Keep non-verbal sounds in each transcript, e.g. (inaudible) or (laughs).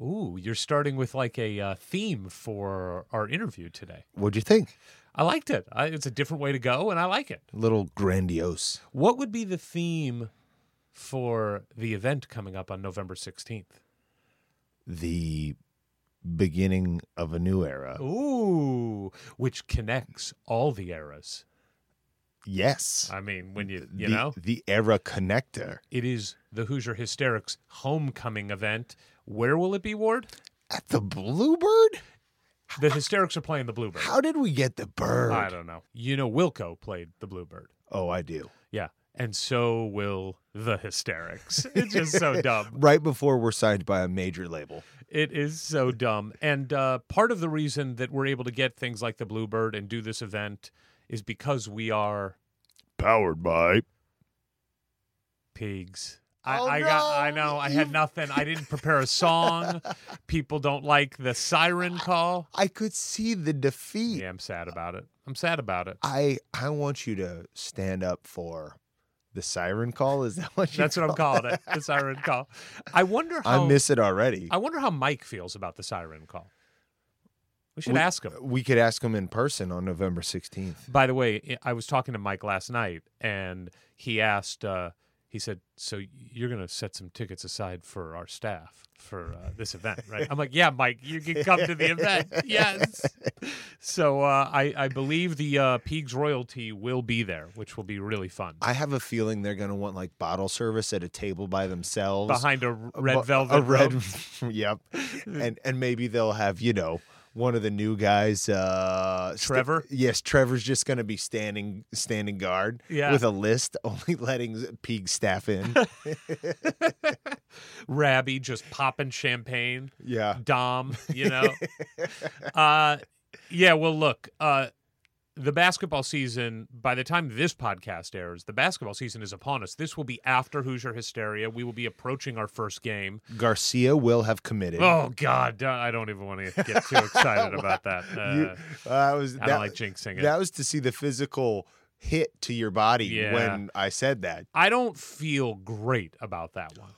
Ooh, you're starting with like a uh, theme for our interview today. What'd you think? I liked it. I, it's a different way to go, and I like it. A little grandiose. What would be the theme for the event coming up on November 16th? The beginning of a new era. Ooh, which connects all the eras. Yes. I mean, when you you the, know, the era connector it is the Hoosier Hysterics homecoming event. Where will it be, Ward? at the Bluebird. The Hysterics are playing the Bluebird. How did we get the bird? I don't know. You know, Wilco played the Bluebird. Oh, I do. Yeah, and so will the Hysterics. (laughs) It's just so dumb. (laughs) Right before we're signed by a major label. It is so dumb. And uh, part of the reason that we're able to get things like the Bluebird and do this event is because we are Powered by. Peegs. I, Oh, I got I know I had nothing. I didn't prepare a song. People don't like the siren call. I could see the defeat. Yeah, I'm sad about it. I'm sad about it. I I want you to stand up for the siren call. Is that what you? That's what I'm calling it. The siren call. I wonder how I miss it already. I wonder how Mike feels about the siren call. We should We- ask him. We could ask him in person on November 16th. By the way, I was talking to Mike last night, and he asked. Uh, he said, "So you're going to set some tickets aside for our staff for uh, this event, right?" I'm like, "Yeah, Mike, you can come to the event." (laughs) Yes. So uh, I, I believe the uh, Peegs royalty will be there, which will be really fun. I have a feeling they're going to want like bottle service at a table by themselves. Behind a A red velvet a red, (laughs) yep. And and maybe they'll have you know one of the new guys. Uh, st- Trevor? yes, Trevor's just going to be standing standing guard. Yeah. With a list, (laughs) only letting Pig staff in. (laughs) Rabby just popping champagne. yeah. Dom, you know. (laughs) uh yeah, well look, uh the basketball season, by the time this podcast airs, the basketball season is upon us. This will be after Hoosier Hysteria. We will be approaching our first game. Garcia will have committed. Oh, God. uh, I don't even want to get too (laughs) excited about that. Uh, You- uh, that was I that, don't like jinxing it. that was to see the physical hit to your body Yeah. when I said that. I don't feel great about that one.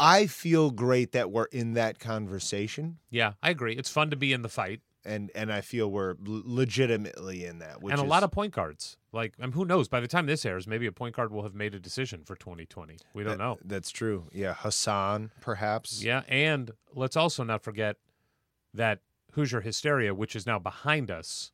I feel great that we're in that conversation, Yeah, I agree. It's fun to be in the fight. And and I feel we're l- legitimately in that. Which and a is, lot of point guards. Like, and who knows? By the time this airs, maybe a point guard will have made a decision for 2020. We don't that- know. That's true. Yeah, Hassan, perhaps. Yeah, and let's also not forget that Hoosier Hysteria, which is now behind us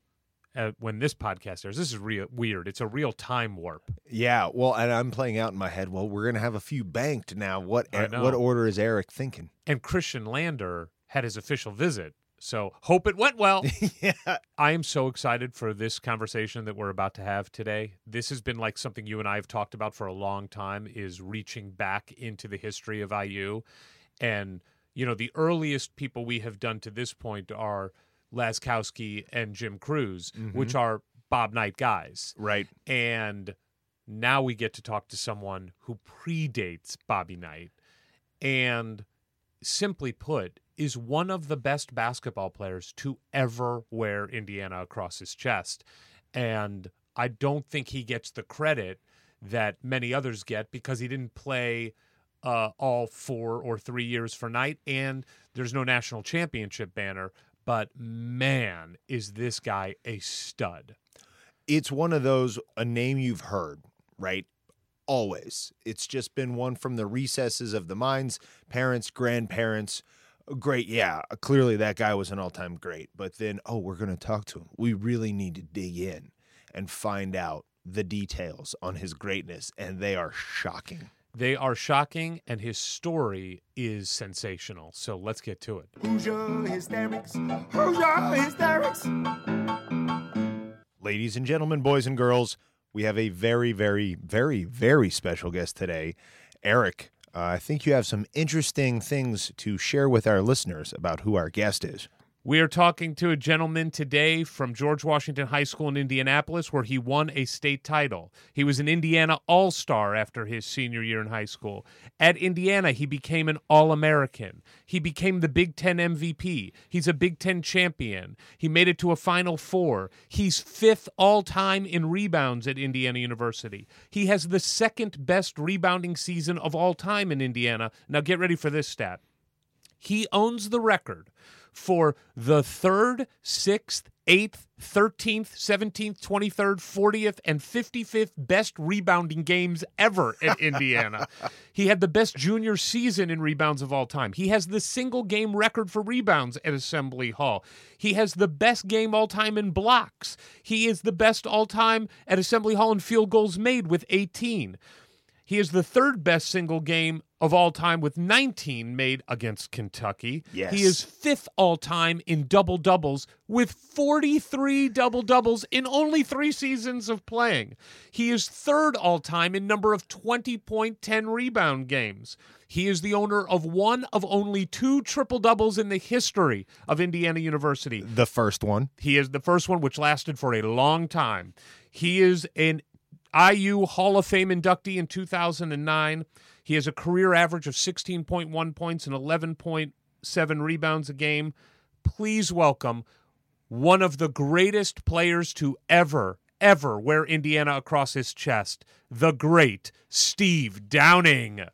uh, when this podcast airs. This is real weird. It's a real time warp. Yeah. Well, and I'm playing out in my head. Well, we're gonna have a few banked now. What I what order is Eric thinking? And Khristian Lander had his official visit. So hope it went well. (laughs) yeah. I am so excited for this conversation that we're about to have today. This has been like something you and I have talked about for a long time is reaching back into the history of IU. And, you know, the earliest people we have done to this point are Laskowski and Jim Crews, mm-hmm. which are Bob Knight guys. Right. And now we get to talk to someone who predates Bobby Knight and simply put is one of the best basketball players to ever wear Indiana across his chest. And I don't think he gets the credit that many others get because he didn't play uh, all four or three years for Knight, and there's no national championship banner. But man, is this guy a stud? it's one of those a name you've heard, right? Always. It's just been one from the recesses of the minds, parents, grandparents. Great, yeah. Clearly that guy was an all-time great. But then, oh, we're going to talk to him. We really need to dig in and find out the details on his greatness, and they are shocking. They are shocking, and his story is sensational. So let's get to it. Hoosier hysterics. Hoosier hysterics. Ladies and gentlemen, boys and girls, we have a very, very, very, very special guest today. Eric, uh, I think you have some interesting things to share with our listeners about who our guest is. We are talking to a gentleman today from George Washington High School in Indianapolis, where he won a state title. He was an Indiana All Star after his senior year in high school. At Indiana, he became an All American. He became the Big Ten MVP. He's a Big Ten champion. He made it to a Final Four. He's fifth all time in rebounds at Indiana University. He has the second best rebounding season of all time in Indiana. Now, get ready for this stat. He owns the record for the third, sixth, eighth, 13th, 17th, 23rd, 40th, and 55th best rebounding games ever at (laughs) Indiana. he had the best junior season in rebounds of all time. He has the single game record for rebounds at Assembly Hall. He has the best game all time in blocks. He is the best all time at Assembly Hall in field goals made with 18. He is the third best single game of all time with 19 made against Kentucky. Yes. He is fifth all time in double doubles with 43 double doubles in only three seasons of playing. He is third all time in number of 20.10 rebound games. He is the owner of one of only two triple doubles in the history of Indiana University. The first one. He is the first one, which lasted for a long time. He is an IU Hall of Fame inductee in 2009. He has a career average of 16.1 points and 11.7 rebounds a game. Please welcome one of the greatest players to ever, ever wear Indiana across his chest, the great Steve Downing. (laughs)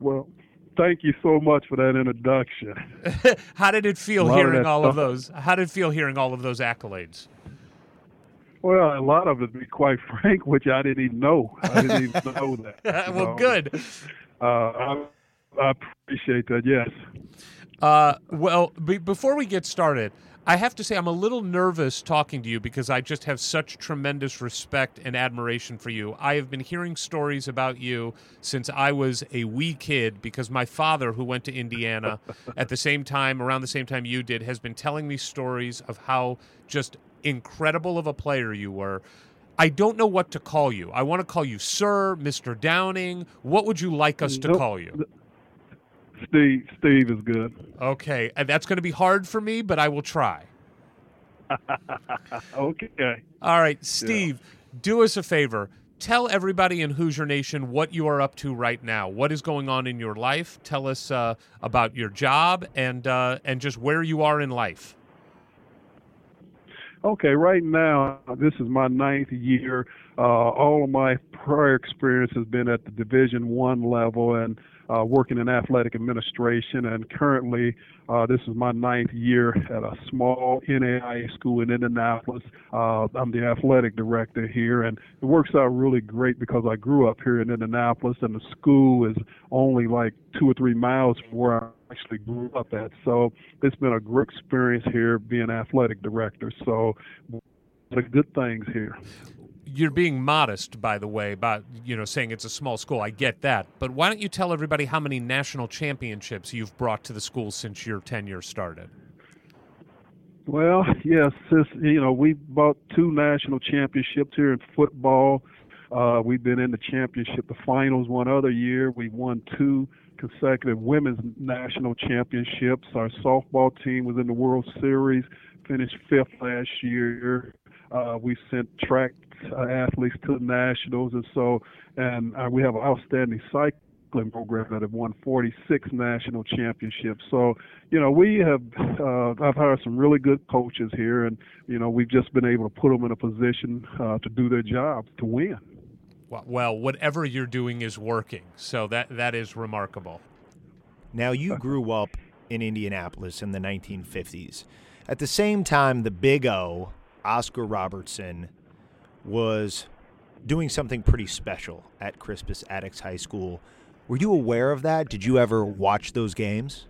Well, thank you so much for that introduction. (laughs) How did it feel of hearing that all of those? How did it feel hearing all of those accolades? Well, a lot of it, to be quite (laughs) frank, which I didn't even know. I didn't even (laughs) know that. well, know. good. Uh, I, I appreciate that. Yes. Uh, well, be- before we get started, I have to say I'm a little nervous talking to you because I just have such tremendous respect and admiration for you. I have been hearing stories about you since I was a wee kid because my father, who went to Indiana (laughs) at the same time, around the same time you did, has been telling me stories of how just incredible of a player you were. I don't know what to call you. I want to call you Sir, Mr. Downing. What would you like us to Nope. call you? Steve. Steve is good. Okay, and that's going to be hard for me, but I will try. (laughs) Okay. All right, Steve, do us a favor. Tell everybody in Hoosier Nation what you are up to right now. What is going on in your life? Tell us uh, about your job and uh, and just where you are in life. Okay. Right now, this is my ninth year. Uh, all of my prior experience has been at the Division One level and uh, working in athletic administration. And currently, uh, this is my ninth year at a small NAIA school in Indianapolis. Uh, I'm the athletic director here, and it works out really great because I grew up here in Indianapolis, and the school is only like two or three miles from where I actually grew up at. So it's been a great experience here being athletic director. So the good things here. You're being modest, by the way, about you know saying it's a small school. I get that, but why don't you tell everybody how many national championships you've brought to the school since your tenure started? Well, yes, since you know we bought two national championships here in football. Uh, we've been in the championship, the finals one other year. We won two consecutive women's national championships. Our softball team was in the World Series, finished fifth last year. Uh, we sent track uh, athletes to the nationals, and so and uh, we have an outstanding cycling program that have won 46 national championships. So, you know, we have uh, I've hired some really good coaches here, and you know, we've just been able to put them in a position uh, to do their job to win. Well, whatever you're doing is working, so that that is remarkable. Now, you grew up in Indianapolis in the 1950s. At the same time, the Big O, Oscar Robertson, was doing something pretty special at Crispus Attucks High School. Were you aware of that? Did you ever watch those games?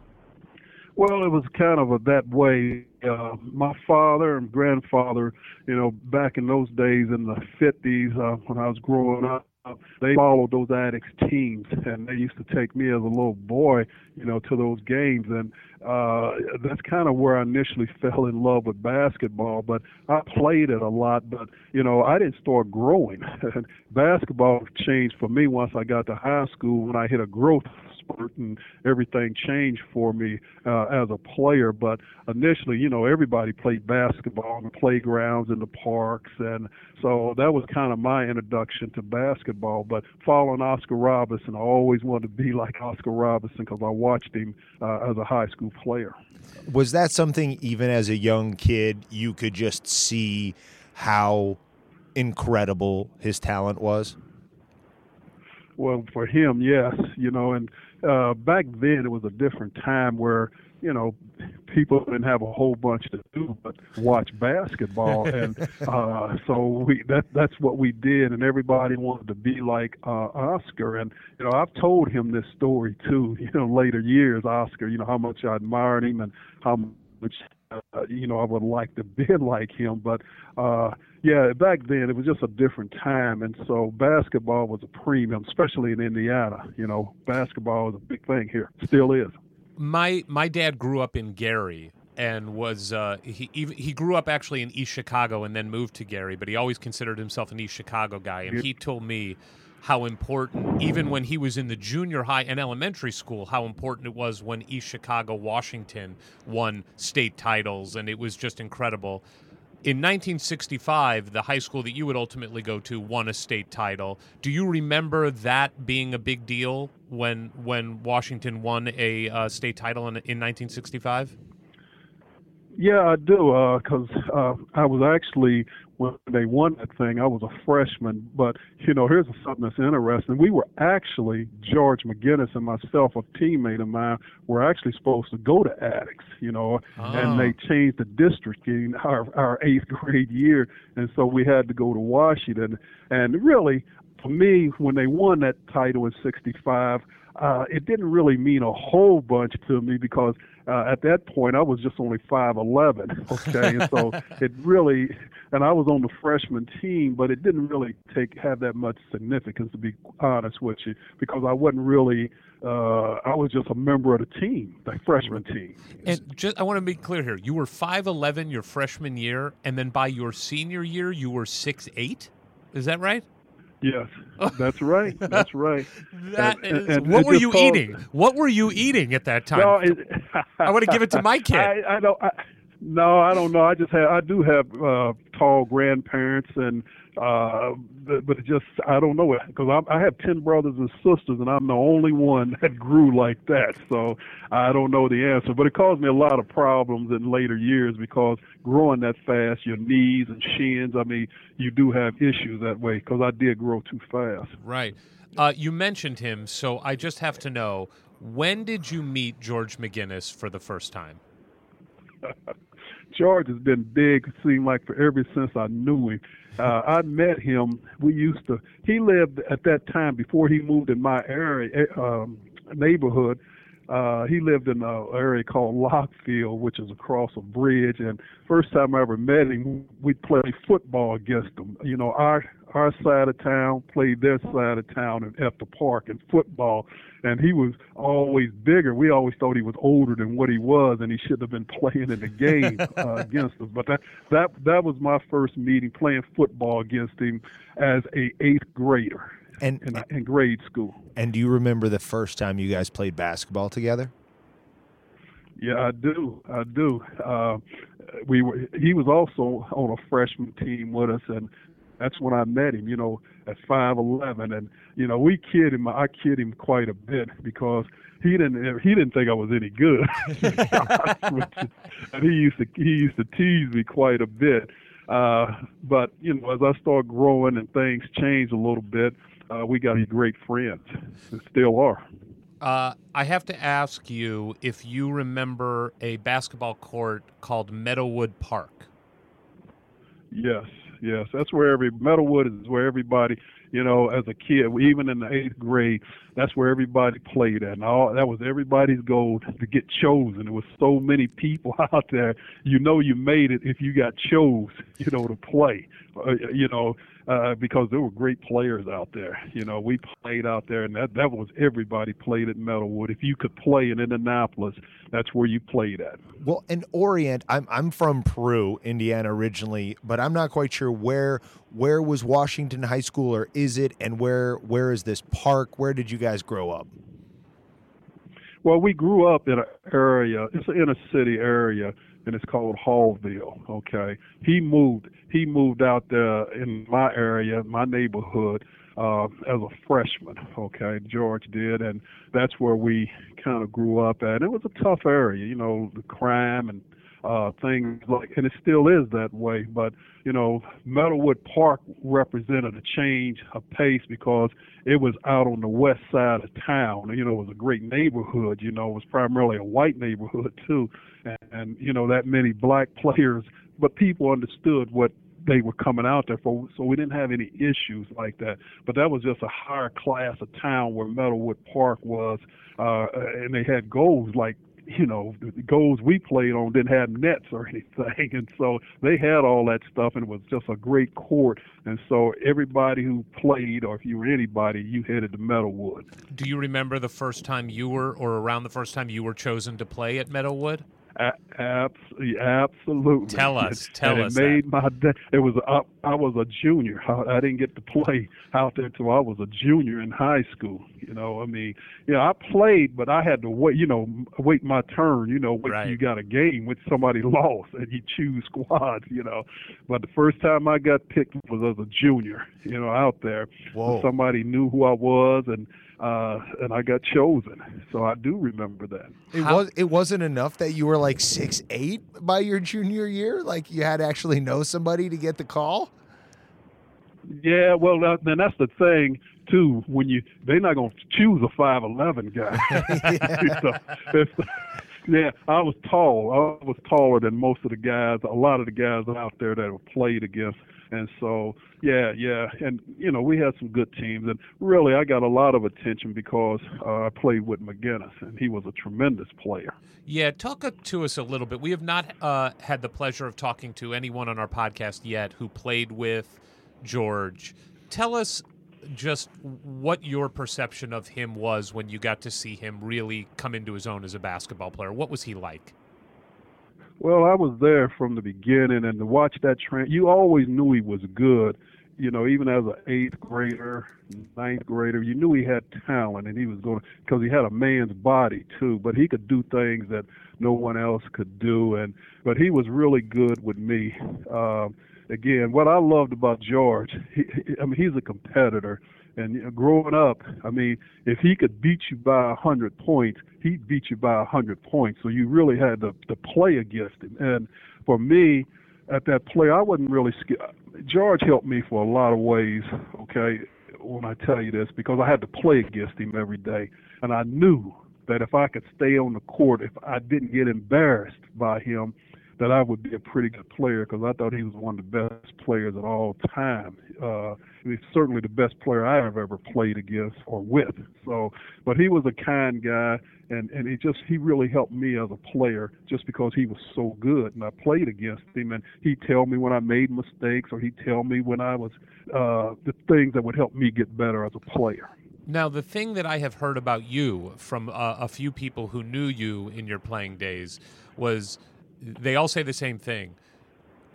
Well, it was kind of a, that way. Uh, my father and grandfather, you know, back in those days in the 50s uh, when I was growing up, they followed those Attucks teams, and they used to take me as a little boy, you know, to those games, and uh, that's kind of where I initially (laughs) fell in love with basketball. But I played it a lot, but you know, I didn't start growing. (laughs) basketball changed for me once I got to high school when I hit a growth and everything changed for me uh, as a player. But initially, you know, everybody played basketball on the playgrounds and the parks, and so that was kind of my introduction to basketball. But following Oscar Robertson, I always wanted to be (laughs) like Oscar Robertson because I watched him uh, as a high school player. Was that something, even as a young kid, you could just see how incredible his talent was? Well, for him, yes, you know, and uh, back then it was a different time where you know people didn't have a whole bunch to do but watch basketball. (laughs) And uh so we that that's what we did and everybody wanted to be like uh Oscar. And you know I've told him this story too (laughs) you know later years Oscar you know how much I admired him and how much uh, you know I would like to (laughs) be like him. But uh yeah, back then it was just a different time, and so basketball was a premium, especially in Indiana. You know, basketball is a big thing here, still is. My my dad grew up in Gary and was uh, he he grew up actually in East Chicago and then moved to Gary, but he always considered himself an East Chicago guy, and he told me how important, even when he was in the junior high and elementary school, how important it was when East Chicago, Washington won state titles, and it was just incredible in 1965, the high school that you would ultimately go to won a state title. Do you remember that being a big deal when when Washington won a uh, state title in, in 1965? Yeah, I do, because uh, uh, I was actually when they won that thing. I was a freshman, but you know, here's something that's interesting. We were actually George McGinnis and myself, a teammate of mine, were actually supposed to go to Attucks, you know, oh. and they changed the district in our our eighth (laughs) grade year, and so we had to go to Washington. And really, for me, when they won that title in '65 uh, it didn't really mean a whole bunch to me because uh, at that point I was just only 5'11. (laughs) Okay, and so (laughs) it really, and I was on the freshman team, but it didn't really take have that much significance to be honest with you because I wasn't really. Uh, I was just a member of the team, the freshman team. And just, I want to be clear here: you were 5'11 your freshman year, and then by your senior year you were six eight. Is that right? Yes, (laughs) that's right. That's right. that and, is, and, what were you called, eating? What were you eating at that time? No, it, I want to give it to my (laughs) kid. I, I don't. I, no, I don't know. I just have. I do have uh, tall grandparents, and uh, but, but it just I don't know it because I, I have ten brothers and sisters, and I'm the only one that grew like that. So I don't know the answer, but it caused me a lot of problems in later years because growing that fast, your knees and shins. I mean, you do have issues that way because I did grow too fast. Right. Uh, you mentioned him, so I just have to know when did you meet George McGinnis for the first time? (laughs) George has been big, it seemed like for ever since I knew him. Uh, I met him. We used to. He lived at that time before he moved in my area eh, um, neighborhood. Uh, he lived in an area called Lockefield, which is across a bridge. And first time I ever met him, we played football against him. You know, our our side of town, played their side of town at, at the park in football, and he was always bigger. We always thought he was older than what he was, and he should have been (laughs) playing in the game uh, (laughs) against us. But that that that was my first meeting playing football against him as a eighth grader And in, in grade school. and do you remember the first time you guys played basketball together? Yeah, I do. I do. Uh, we were. He was also on a freshman team with us, and that's when I met him. You know, at five eleven, and you know, we kid him. I kid him quite a bit because he didn't. He didn't think I was any good, (laughs) and he used to. He used to tease me quite a bit. Uh, but you know, as I started growing and things changed a little bit, uh, we got to be great friends, and still are. Uh, I have to ask you if you remember a basketball court called Meadowwood Park. Yes, yes. That's where every Meadowwood is where everybody, you know, as a kid, even in the eighth grade, that's where everybody played at. And all that was everybody's goal to get chosen. There was so many people (laughs) out there. You know, you made it if you got chose, you know, to play. Uh, you know, uh, because there were great players out there. You know, we played out there, and that that was everybody played at Meadowwood. If you could play in Indianapolis, that's where you played at. Well, in Orient, I'm I'm from Peru, Indiana originally, but I'm not quite sure where where was Washington High School or is it, and where where is this park? Where did you guys grow up? Well, we grew up in an area. It's an inner city area, and it's called Haughville. Okay, he moved. He moved out there in my area, my neighborhood, uh, as a freshman. Okay, George did, and that's where we kind of grew up at. It was a tough area, you know, the crime and uh, things like, and it still is that way. But you know, Meadowwood Park represented a change of pace because it was out on the west side of town. You know, it was a great neighborhood. You know, it was primarily a white neighborhood too, and, and you know that many black players, but people understood what they were coming out there for, so we didn't have any issues like that. But that was just a higher class of town where Meadowwood Park was, uh, and they had goals like you know, the goals we played on didn't have nets or (laughs) anything. And so they had all that stuff and it was just a great court. And so everybody who played, or if you were anybody, you headed to Meadowwood. Do you remember the first time you were, or around the first time you were chosen to play at Meadowwood? A- abs- absolutely. Tell us, And tell it us made my day. It was I, I was a junior. I, I didn't get to play out there till I was a junior in high school. You know, I mean, yeah, I played, but I had to wait. You know, wait my turn. You know, wait Right. you got a game with somebody (laughs) lost, and you choose squads. You know, but the first time I got picked was as a junior. You know, out there, Whoa. somebody knew who I was, and uh, and I got chosen. So I do remember that. It How- was it wasn't enough that you were like six eight by your junior year. Like you had to actually know somebody to get the call. Yeah, well, that, then that's the thing too. When you they're not gonna choose a five eleven guy. (laughs) (laughs) So, it's, yeah, I was tall. I was taller than most of the guys. A lot of the guys out there that have played against. And so, yeah, yeah, and you know, we had some good teams, and really, I got a lot of attention because uh, I played with McGinnis, and he was a tremendous player. Yeah, talk to us a little bit. We have not uh, had the pleasure of talking to anyone on our podcast yet who played with George. Tell us just what your perception of him was when you got to see him really come into his own as a basketball player. What was he like? Well, I was there from the beginning, and to watch that train, you always knew he was good. You know, even as an eighth grader, ninth grader, you knew he had talent, and he was going because he had a man's body too. But he could do things that no one else could do, and but he was really good with me. Um, again, what I loved about George, he, I mean, he's a competitor. And growing up, I mean, if he could beat you by a hundred points, he'd beat you by a hundred points. So you really had to, to play against him. And for me, at that play, I wasn't really scared. George helped me for a lot of ways. Okay, when I tell you this, because I had to play against him every day, and I knew that if I could stay on the court, if I didn't get embarrassed by him, that I would be a pretty good player because I thought he was one of the best players of all time. Uh, he's certainly the best player I have ever played against or with. So, but he was a kind guy, and and he just he really helped me as a player just because he was so good, and I played against him, and he'd tell me when I made mistakes, or he'd tell me when I was uh, the things that would help me get better as a player. Now, the thing that I have heard about you from uh, a few people who knew you in your playing days was they all say the same thing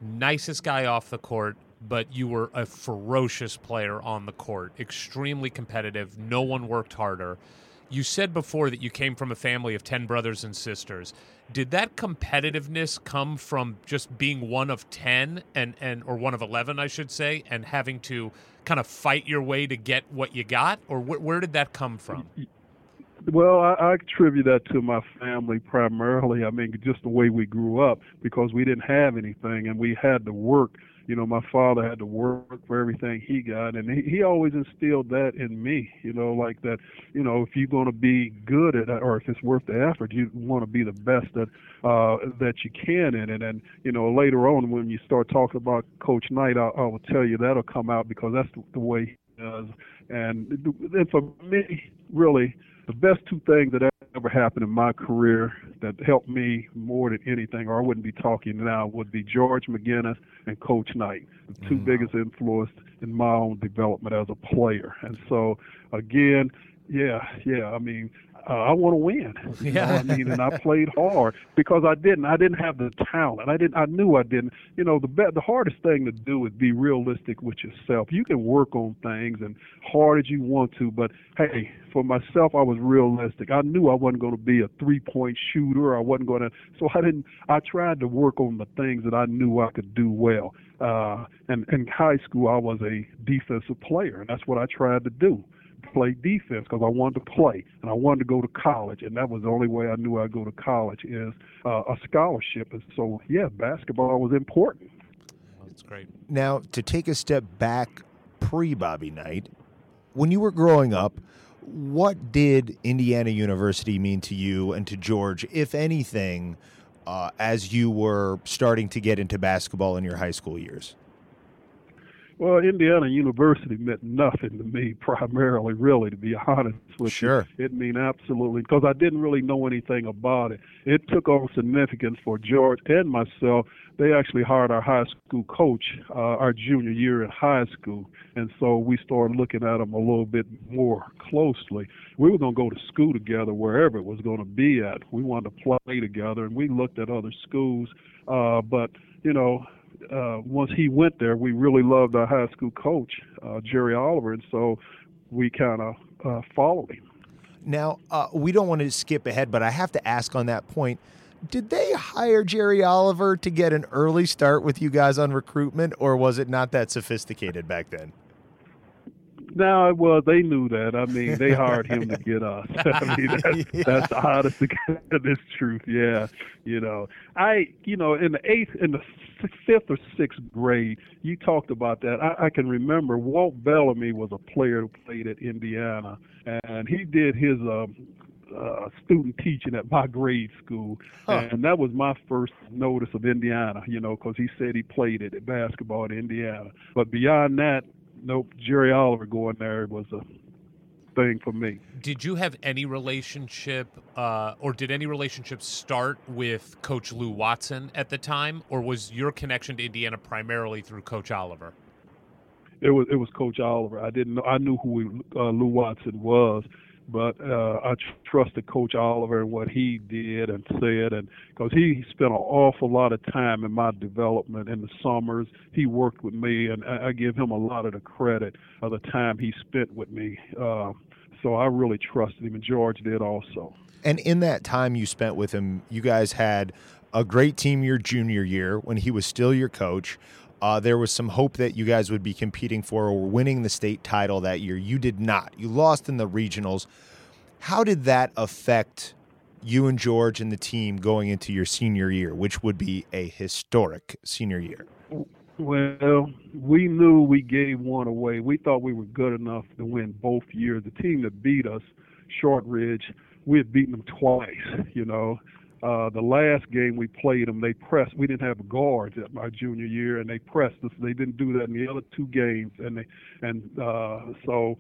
nicest guy off the court, but you were a ferocious player on the court, extremely competitive. No one worked harder. You said before that you came from a family of 10 brothers and sisters. Did that competitiveness come from just being one of 10 and, and or one of 11 I should say and having to kind of fight your way to get what you got or wh- where did that come from? Well, I, I attribute that to my family primarily. I mean, just the way we grew up because we didn't have anything and we had to work. You know, my father had to work for everything he got, and he, he always instilled that in me. You know, like that. You know, if you're going to be good at or if it's worth the effort, you want to be the best that uh, that you can in it. And you know, later on when you start talking about Coach Knight, I, I will tell you that'll come out because that's the, the way he does. And, and for me, really the best two things that ever happened in my career that helped me more than anything, or I wouldn't be talking now, would be George McGinnis and Coach Knight, the 2 mm-hmm. biggest influence in my own development as a player. And so, again, yeah, yeah. I mean, uh, I want to win. (laughs) Yeah. I mean, and I played hard because I didn't. I didn't have the talent. I didn't. I knew I didn't. You know, the be- the hardest thing to do is be realistic with yourself. You can work on things and hard as you want to, but hey, for myself, I was realistic. I knew I wasn't going to be a three point shooter. I wasn't going (laughs) to. So I didn't. I tried to work on the things that I knew I could do well. Uh, and in high school, I was a defensive player, and that's what I tried to do play defense because I wanted to play and I wanted to go to college, and that was the only way I knew I'd go to college is uh, a scholarship. And so, yeah, basketball was important. That's great. Now, to take a step back pre Bobby Knight, when you were growing up, what did Indiana University mean to you and to George, if anything, uh, as you were starting to get into basketball in your high school years? Well, Indiana University meant nothing to me, (laughs) primarily, really, to be honest with sure. you. It mean absolutely because I didn't really know anything about it. It took on significance for George and myself. They actually hired our high school coach uh, our junior year in high school, and so we started looking at him a little bit more closely. We were going to go to school together wherever it was going to be at. We wanted to play together, and we looked at other schools, uh, but you know, uh, once he went there, we really loved our high school coach, uh, Jerry Oliver, and so we kind of uh, followed him. Now, uh, we don't want to skip ahead, but I have to ask on that point did they hire Jerry Oliver to get an early start with you guys on recruitment, or was it not that sophisticated back then? No, well, they knew that. I mean, they hired him to get us. (laughs) I mean, that's, (laughs) yeah. that's the honest to this truth. Yeah, you know, I, you know, in the eighth, in the fifth or sixth grade, you talked about that. I, I can remember Walt Bellamy was a player who played at Indiana, and he did his um, uh, student teaching at my grade school, huh. and that was my first notice of Indiana. You know, because he said he played it at basketball in Indiana. But beyond that, nope, Jerry Oliver going there was a thing for me. Did you have any relationship, uh, or did any relationship start with Coach Lou Watson at the time, or was your connection to Indiana primarily through Coach Oliver? It was it was Coach Oliver. I didn't know I knew who uh, Lou Watson was, but uh, I trusted Coach Oliver and what he did and said, and because he spent an awful lot of time in my development in the summers, he worked with me, and I, I give him a lot of the credit of the time he spent with me. Uh, so I really trusted him, and George did also. And in that time you spent with him, you guys had a great team your junior year when he was still your coach. Uh, there was some hope that you guys would be competing for or winning the state title that year. You did not. You lost in the regionals. How did that affect you and George and the team going into your senior year, which would be a historic senior year? Well, we knew we gave one away. We thought we were good enough to win both years. The team that beat us, Shortridge, we had beaten them twice, you know. Uh, the last game we played them, they pressed. We didn't have guards at my junior year, and they pressed us. They didn't do that in the other two games, and they and uh, so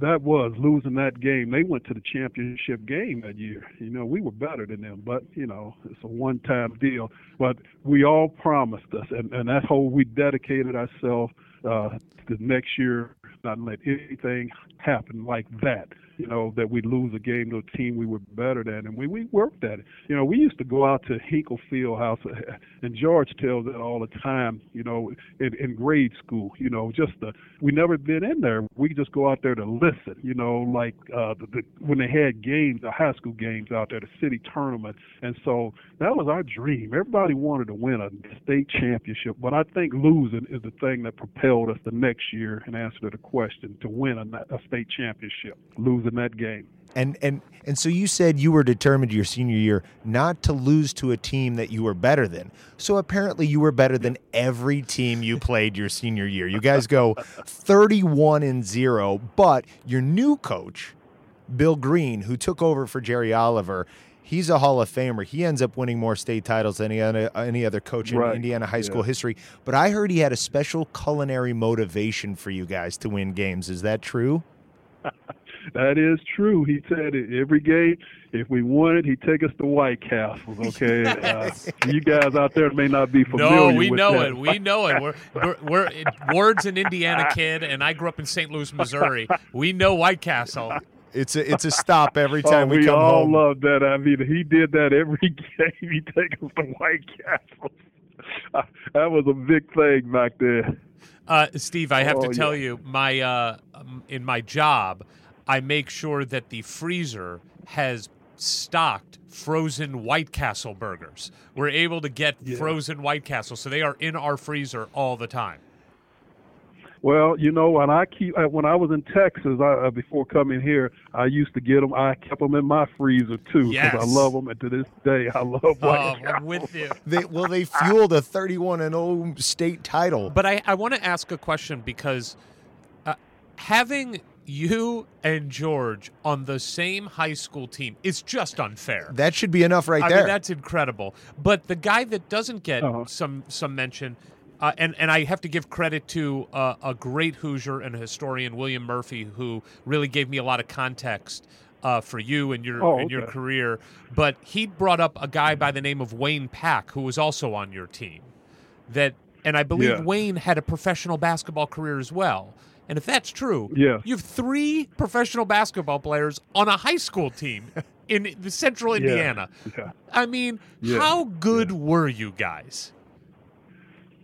that was losing that game. They went to the championship game that year. You know, we were better than them, but you know, it's a one-time deal. But we all promised us, and and that whole we dedicated ourselves uh, the next year, not let anything happen like that you know, that we'd lose a game to a team we were better than, and we we worked at it. You know, we used to go out to Hinkle Fieldhouse, (laughs) and George tells it all the time. You know, in, in grade school, you know, just the we never been in there. We just go out there to listen. You know, like uh, the, the when they had games, the high school games out there, the city tournament, and so that was our dream. Everybody wanted to win a state championship, but I think losing is the thing that propelled us the next year. In answer to the question, to win a, a state championship, losing that game. And and and so you said you were determined your senior year not to lose to a team that you were better than. So apparently you were better than every team you played your senior year. You guys go 31 and 0, but your new coach, Bill Green, who took over for Jerry Oliver, he's a Hall of Famer. He ends up winning more state titles than any other, any other coach in right. Indiana high school yeah. history. But I heard he had a special culinary motivation for you guys to win games. Is that true? (laughs) That is true. He said it every game. If we wanted, he'd take us to White Castle. Okay, uh, you guys out there may not be familiar. No, we with know that. it. We know it. We're, we're, we're Ward's an Indiana kid, and I grew up in St. Louis, Missouri. We know White Castle. It's a it's a stop every time oh, we, we come all home. love that. I mean, he did that every (laughs) game. He take us to White Castles. that was a big thing back there. Uh, Steve, I have Oh, to tell yeah. you, my uh, in my job, I make sure that the freezer has stocked frozen White Castle burgers. We're able to get Yeah. frozen White Castle, so they are in our freezer all the time. Well, you know, when I keep uh, when I was in Texas I, uh, before coming here, I used to get them. I kept them in my freezer too because Yes. I love them, and to this day, I love Oh, White I'm Castle. with you. They, well, they fueled a 31 and 0 state title. But I, I want to ask a question because uh, having you and George on the same high school team is just unfair. That should be enough right I there. mean, that's incredible. But the guy that doesn't get Uh-huh. some some mention, uh, and and I have to give credit to uh, a great Hoosier and historian, William Murphy, who really gave me a lot of context. Uh, for you and your Oh, and your okay. career, but he brought up a guy by the name of Wayne Pack, who was also on your team. That, and I believe Yeah. Wayne had a professional basketball career as well. And if that's true, Yeah. you have three professional basketball players on a high school team (laughs) in the central Indiana. Yeah. I mean, Yeah. how good were you guys?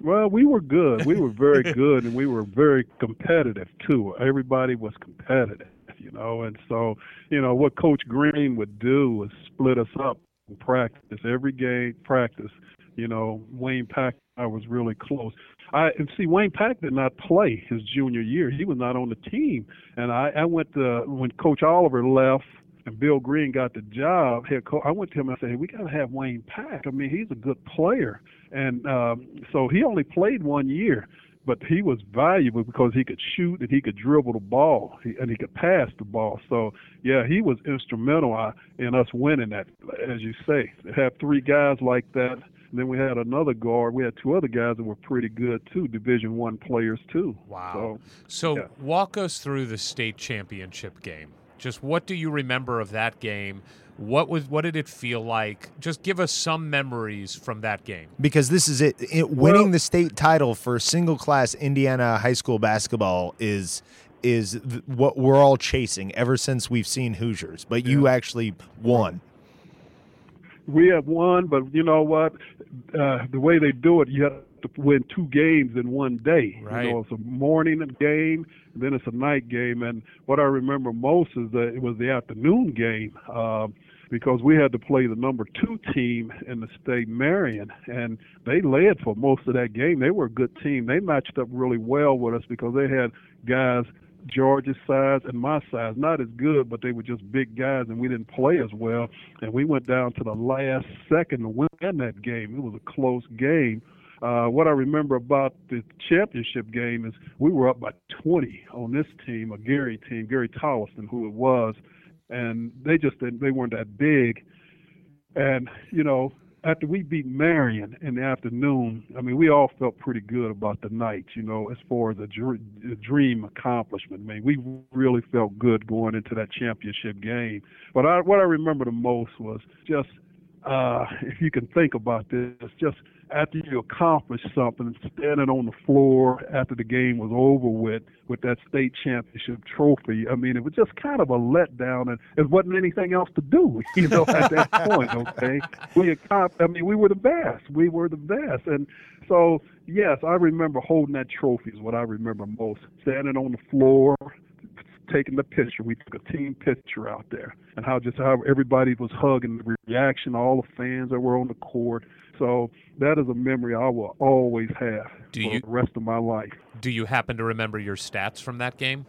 Well, we were good. We were very (laughs) good, and we were very competitive too. Everybody was competitive, you know. And so, you know, what Coach Green would do was split us up in practice every game. Practice, you know. Wayne Pack, I was really close. I and see Wayne Pack did not play his junior year. He was not on the team, and I, I went to when Coach Oliver left and Bill Green got the job, head coach, I went to him and I said, hey, we got to have Wayne Pack. I mean, he's a good player. And um, so he only played one year, but he was valuable because he could shoot and he could dribble the ball he, and he could pass the ball. So, yeah, he was instrumental uh, in us winning that, as you say. To have three guys like that. And then we had another guard. We had two other guys that were pretty good too, Division One players too. Wow. So, So yeah. walk us through the state championship game. Just what do you remember of that game? What was what did it feel like? Just give us some memories from that game. because this is it. it winning Well- the state title for single class Indiana high school basketball is is th- what we're all chasing ever since we've seen Hoosiers. But you actually won. we have won, but you know what? Uh, the way they do it, you have to win two games in one day. Right. You know, it's a morning game, and then it's a night game. And what I remember most is that it was the afternoon game uh, because we had to play the number two team in the state, Marion, and they led for most of that game. They were a good team. They matched up really well with us because they had guys George's size and my size, not as good, but they were just big guys, and we didn't play as well. And we went down to the last second to win that game. It was a close game. Uh, what I remember about the championship game is we were up by 20 on this team, a Gary team, Gary Tolleston, who it was, and they just didn't, they weren't that big. And you know, after we beat Marion in the afternoon, I mean, we all felt pretty good about the night, you know, as far as a, dr- a dream accomplishment. I mean, we really felt good going into that championship game. But I, what I remember the most was just, uh, if you can think about this, just after you accomplish something, standing on the floor after the game was over with, with that state championship trophy. I mean, it was just kind of a letdown, and it wasn't anything else to do, (laughs) you know, at that point. Okay, we, accom- I mean, we were the best. We were the best, and so yes, I remember holding that trophy is what I remember most. Standing on the floor, taking the picture. We took a team picture out there, and how just how everybody was hugging, the reaction, all the fans that were on the court. So that is a memory I will always have Do for you- the rest of my life. Do you happen to remember your stats from that game?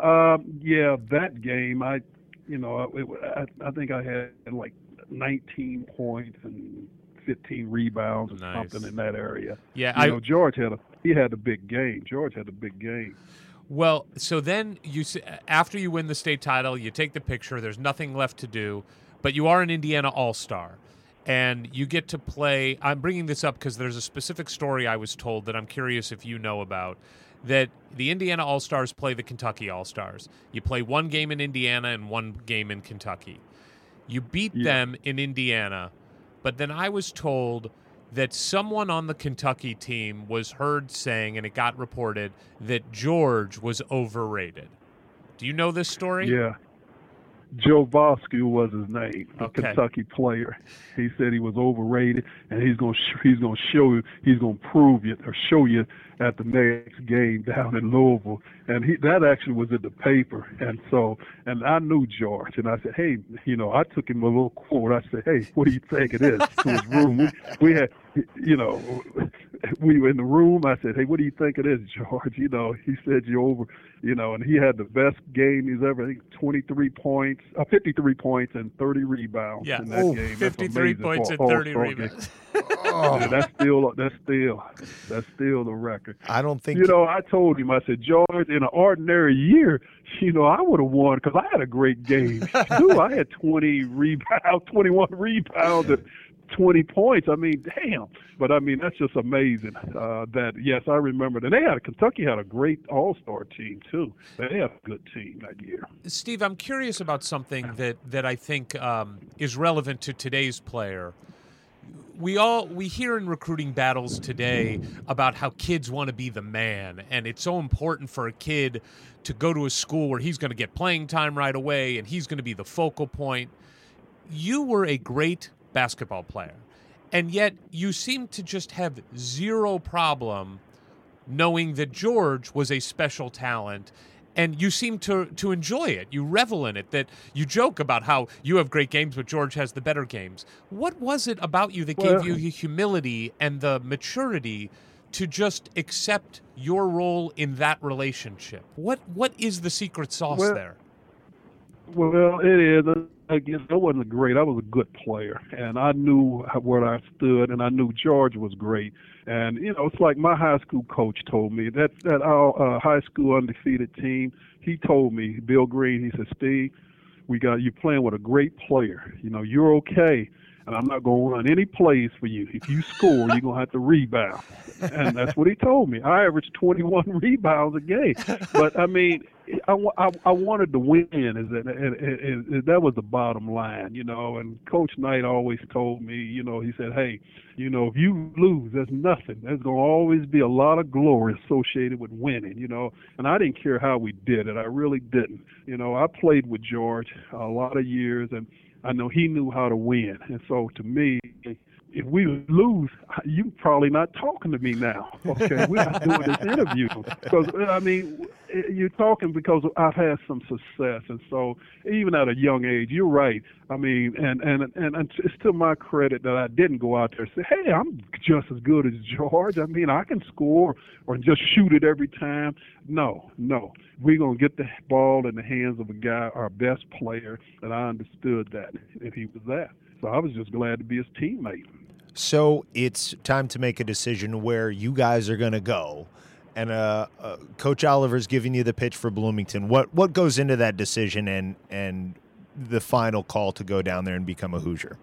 Um, yeah, that game, I, you know, it, I, I think I had like 19 points and 15 rebounds or Nice. something in that area. Yeah, You I know, George had a he had a big game. George had a big game. Well, so then you after you win the state title, you take the picture. There's nothing left to do, but you are an Indiana All Star, and you get to play. I'm bringing this up because there's a specific story I was told that I'm curious if you know about. That the Indiana All Stars play the Kentucky All Stars. You play one game in Indiana and one game in Kentucky. You beat Yeah. them in Indiana, but then I was told that someone on the Kentucky team was heard saying, and it got reported, that George was overrated. Do you know this story? Yeah. Joe Bosco was his name, a Okay. Kentucky player. He said he was overrated, and he's gonna sh- he's gonna show you, he's gonna prove you or show you at the next game down in Louisville. And he that actually was in the paper, and so and I knew George, and I said, hey, you know, I took him a little quote. I said, hey, what do you think it is? to his room, we, we had, you know, (laughs) we were in the room. I said, hey, what do you think of this, (laughs) George? You know, he said you over, you know, and he had the best game he's ever. I think 23 points, uh, 53 points, and 30 rebounds Yeah. in that Oh, game. That's 53 points and 30 rebounds. (laughs) Oh, Yeah, that's still that's still that's still the record. I don't think You know, I told him, I said, George, in an ordinary year, you know, I would have won because I had a great game. Dude, I had 20 rebounds, 21 rebounds, and 20 points. I mean, damn. But I mean, that's just amazing. Uh, that yes, I remember that they had Kentucky had a great All Star team too. They had a good team that year. Steve, I'm curious about something that that I think um, is relevant to today's player. We all we hear in recruiting battles today about how kids want to be the man, and it's so important for a kid to go to a school where he's going to get playing time right away, and he's going to be the focal point. You were a great basketball player, and yet you seem to just have zero problem knowing that George was a special talent and you seem to to enjoy it. You revel in it. That you joke about how you have great games, but George has the better games. What was it about you that Well- gave you the humility and the maturity to just accept your role in that relationship? What what is the secret sauce Well- there? Well, it is. Again, I wasn't great. I was a good player, and I knew where I stood, and I knew George was great. And you know, it's like my high school coach told me that that our uh, high school undefeated team. He told me, Bill Green. He said, Steve, we got you playing with a great player. You know, you're okay. And I'm not going to run any plays for you. If you score, you're going to have to rebound. And that's what he told me. I averaged 21 (laughs) rebounds a game. But, I mean, I, I, I wanted to win. Is that, and, and, and that was the bottom line, you know. And Coach Knight always told me, you know, he said, hey, you know, if you lose, there's nothing. There's to always be a lot of glory associated with winning, you know. And I didn't care how we did it. I really didn't. You know, I played with George a lot of years, and I know he knew how to win. And so to me, if we lose, you probably not talking to me now. Okay, we're not doing this interview because I mean, you're talking because I've had some success, and so even at a young age, you're right. I mean, and and and, and it's to my credit that I didn't go out there and say, "Hey, I'm just as good as George." I mean, I can score or just shoot it every time. No, no, we're gonna get the ball in the hands of a guy, our best player, and I understood that, and he was that. So I was just glad to be his teammate. So it's time to make a decision where you guys are going to go. And uh, uh, Coach Oliver's giving you the pitch for Bloomington. What what goes into that decision, and and the final call to go down there and become a Hoosier?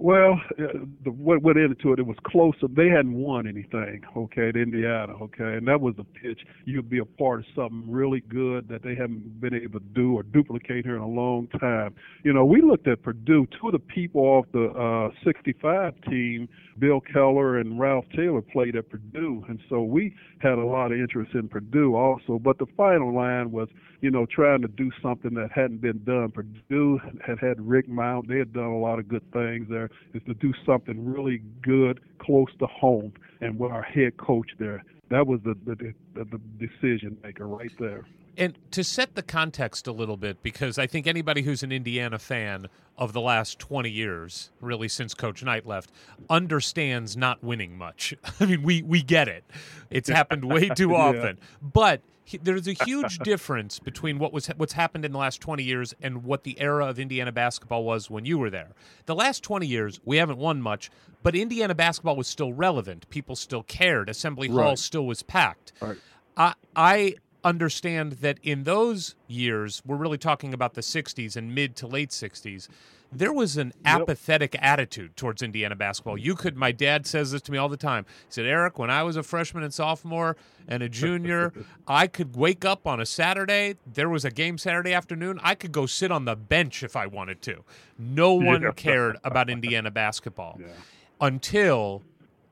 Well, uh, the, what went into it, it was closer. They hadn't won anything, okay, at Indiana, okay, and that was the pitch. You'd be a part of something really good that they haven't been able to do or duplicate here in a long time. You know, we looked at Purdue. Two of the people off the uh, 65 team, Bill Keller and Ralph Taylor, played at Purdue, and so we had a lot of interest in Purdue also. But the final line was, you know, trying to do something that hadn't been done. Purdue had had Rick Mount. They had done a lot of good things there is to do something really good close to home and with our head coach there. That was the the, the, the decision maker right there. And to set the context a little bit, because I think anybody who's an Indiana fan of the last 20 years, really since Coach Knight left, understands not winning much. (laughs) I mean, we, we get it. It's happened way (laughs) too often. But there's a huge (laughs) difference between what was what's happened in the last 20 years and what the era of Indiana basketball was when you were there. The last 20 years, we haven't won much, but Indiana basketball was still relevant. People still cared. Assembly Hall still was packed. Right. I I understand that in those years, we're really talking about the 60s and mid to late 60s. There was an apathetic attitude towards Indiana basketball. You could, my dad says this to me all the time. He said, Eric, when I was a freshman and sophomore and a (laughs) junior, I could wake up on a Saturday. There was a game Saturday afternoon. I could go sit on the bench if I wanted to. No (laughs) one Yeah. cared about Indiana basketball (laughs) until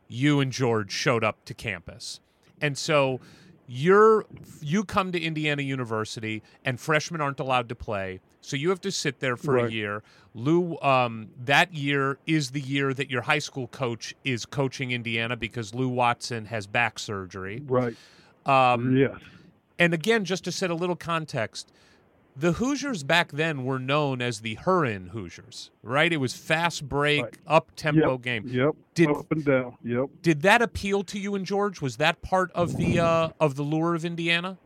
you and George showed up to campus. And so you're you come to Indiana University and freshmen aren't allowed to play. So you have to sit there for a year. Lou um, that year is the year that your high school coach is coaching Indiana because Lou Watson has back surgery. Right. Um, yes. and again, just to set a little context, the Hoosiers back then were known as the Hurryin' Hoosiers, right? It was fast break, Right. up tempo yep. game. Yep. Did- Up and down. Yep. Did that appeal to you and George? Was that part of the uh, of the lure of Indiana?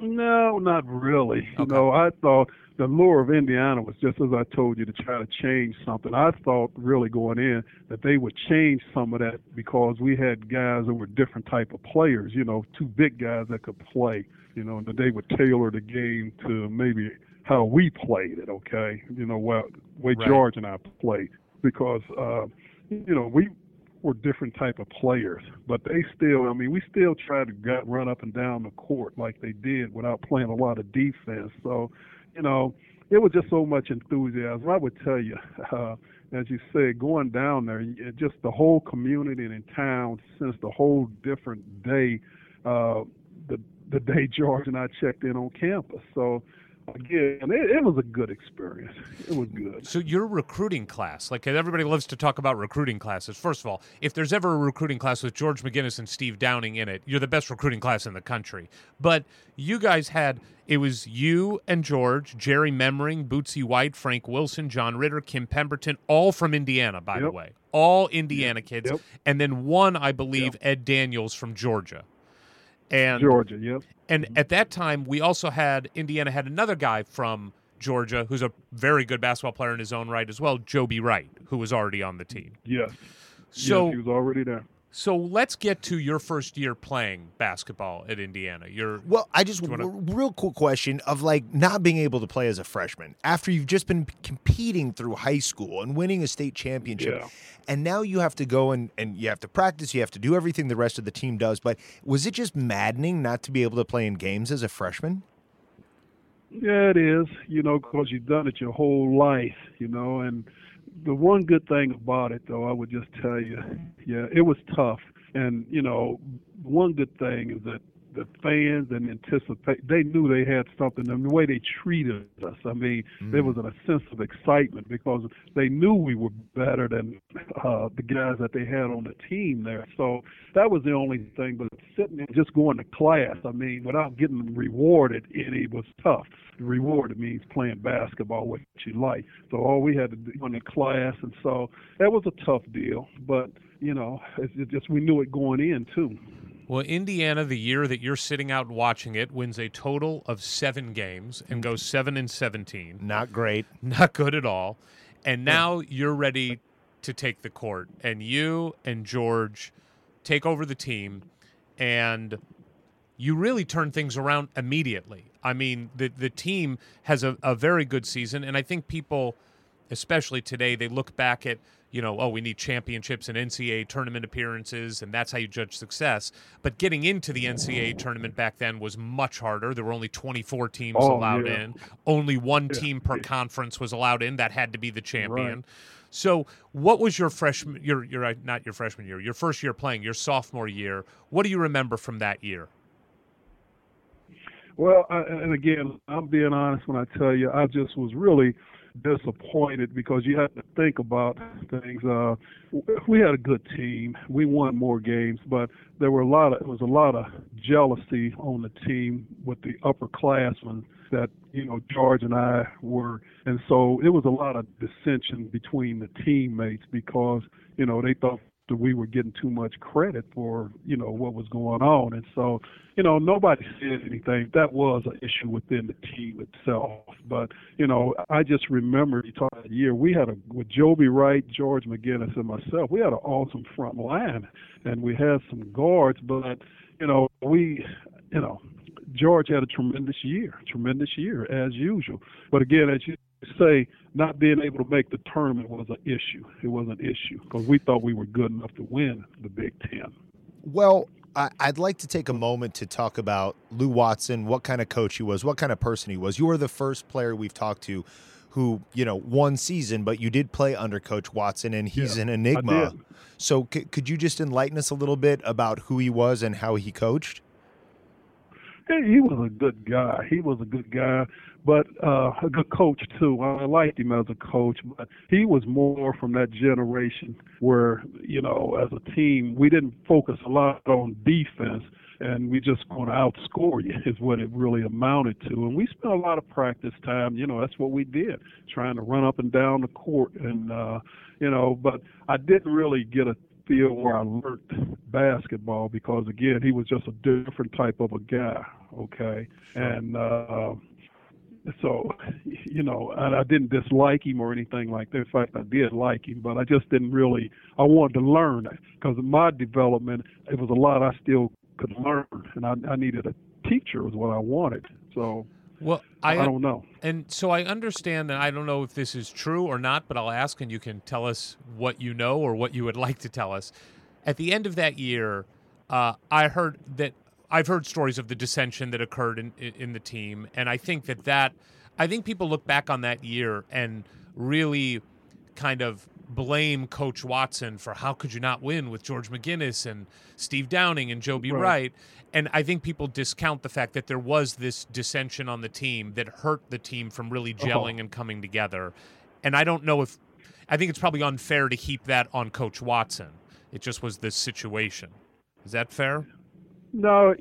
No, not really. You Okay. know, I thought the lure of Indiana was just as I told you to try to change something. I thought really going in that they would change some of that because we had guys that were different type of players. You know, two big guys that could play. You know, and that they would tailor the game to maybe how we played it. Okay, you know, well, way Right. George and I played because uh, you know we were different type of players, but they still, I mean, we still tried to get, run up and down the court like they did without playing a lot of defense. So, you know, it was just so much enthusiasm. I would tell you, uh, as you said, going down there, it, just the whole community and in town since the whole different day, uh, the the day George and I checked in on campus. So, again, it, it was a good experience. It was good. So your recruiting class, like everybody loves to talk about recruiting classes. First of all, if there's ever a recruiting class with George McGinnis and Steve Downing in it, you're the best recruiting class in the country. But you guys had it was you and George, Jerry Memering, Bootsy White, Frank Wilson, John Ritter, Kim Pemberton, all from Indiana, by the way, all Indiana kids, Yep. and then one, I believe, Ed Daniels from Georgia. And Georgia, yep. and mm-hmm. at that time, we also had Indiana had another guy from Georgia who's a very good basketball player in his own right as well, Joby Wright, who was already on the team. Yes. So yes, he was already there. So let's get to your first year playing basketball at Indiana. You're Well, I just you wanna- r- real cool question of like not being able to play as a freshman after you've just been competing through high school and winning a state championship. Yeah. And now you have to go and, and you have to practice, you have to do everything the rest of the team does. But was it just maddening not to be able to play in games as a freshman? Yeah, it is, you know, because you've done it your whole life, you know. And the one good thing about it, though, I would just tell you, yeah, it was tough. And, you know, one good thing is that the fans and anticipate, they knew they had something. And the way they treated us, I mean, there was a sense of excitement because they knew we were better than uh, the guys that they had on the team there. So that was the only thing. But sitting there just going to class, I mean, without getting rewarded any was tough. Rewarded means playing basketball, what you like. So all we had to do went in class, and so that was a tough deal. But you know, it's just we knew it going in too. Well, Indiana, the year that you're sitting out watching it, wins a total of seven games and goes seven and seventeen. Not great. (laughs) not good at all. And now you're ready to take the court, and you and George take over the team. And you really turn things around immediately. I mean, the the team has a, a very good season, and I think people, especially today, they look back at you know, oh, we need championships and NCAA tournament appearances, and that's how you judge success. But getting into the NCAA tournament back then was much harder. There were only 24 teams Oh, allowed yeah. in. Only one Yeah. team per conference was allowed in. That had to be the champion. Right. So, what was your freshman? Your your uh, not your freshman year. Your first year playing. Your sophomore year. What do you remember from that year? Well, I, and again, I'm being honest when I tell you, I just was really disappointed because you have to think about things. Uh, we had a good team. We won more games, but there were a lot of it was a lot of jealousy on the team with the upperclassmen that you know George and I were, and so it was a lot of dissension between the teammates because you know they thought that we were getting too much credit for you know what was going on, and so you know nobody said anything. That was an issue within the team itself. But you know I just remember talking that year we had a with Joby Wright, George McGinnis, and myself. We had an awesome front line, and we had some guards, but you know we you know George had a tremendous year, tremendous year as usual. But again, as you say, not being able to make the tournament was an issue. It was an issue because we thought we were good enough to win the Big Ten. Well, I'd like to take a moment to talk about Lou Watson, what kind of coach he was, what kind of person he was. You were the first player we've talked to who, you know, one season, but you did play under Coach Watson, and he's Yeah, an enigma. So, c- could you just enlighten us a little bit about who he was and how he coached? He was a good guy. He was a good guy, but uh, a good coach too. I liked him as a coach, but he was more from that generation where you know, as a team, we didn't focus a lot on defense, and we just going to outscore you is what it really amounted to. And we spent a lot of practice time. You know, that's what we did, trying to run up and down the court, and uh, you know, but I didn't really get a feel where I learned basketball because again he was just a different type of a guy okay? And uh so you know and I didn't dislike him or anything like that. In fact I did like him but I just didn't really I wanted to learn because my development it was a lot I still could learn and I, I needed a teacher was what I wanted so Well, I, I, don't know and so I understand, and I don't know if this is true or not, but I'll ask, and you can tell us what you know or what you would like to tell us. At the end of that year, uh, I heard that I've heard stories of the dissension that occurred in, in in the team, and I think that that I think people look back on that year and really kind of blame Coach Watson for how could you not win with George McGinnis and Steve Downing and Joby Right. Wright. And I think people discount the fact that there was this dissension on the team that hurt the team from really uh-huh. gelling and coming together. And I don't know if I think it's probably unfair to heap that on Coach Watson. It just was this situation. Is that fair? No,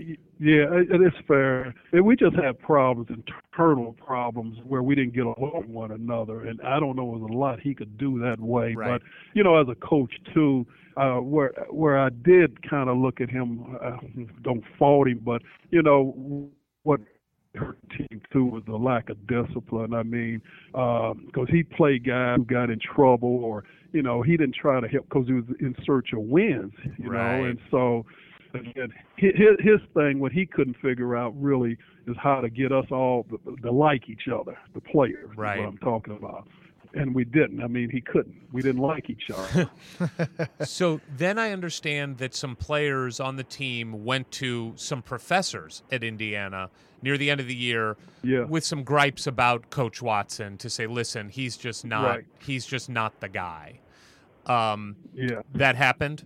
yeah, it, is fair. And we just had problems, internal problems, where we didn't get along with one another. And I don't know, it was a lot he could do that way. Right. But you know, as a coach too, uh, where where I did kind of look at him, uh, don't fault him, but you know what hurt the team too was the lack of discipline. I mean, because he played guys who got in trouble, or you know, he didn't try to help because he was in search of wins. You Right. know, and so again, his, his thing, what he couldn't figure out really is how to get us all to, to like each other, the players. is Right. what I'm talking about. And we didn't. I mean, he couldn't. We didn't like each other. (laughs) so then I understand that some players on the team went to some professors at Indiana near the end of the year Yeah. with some gripes about Coach Watson to say, listen, he's just not Right. he's just not the guy. Um, yeah. that happened.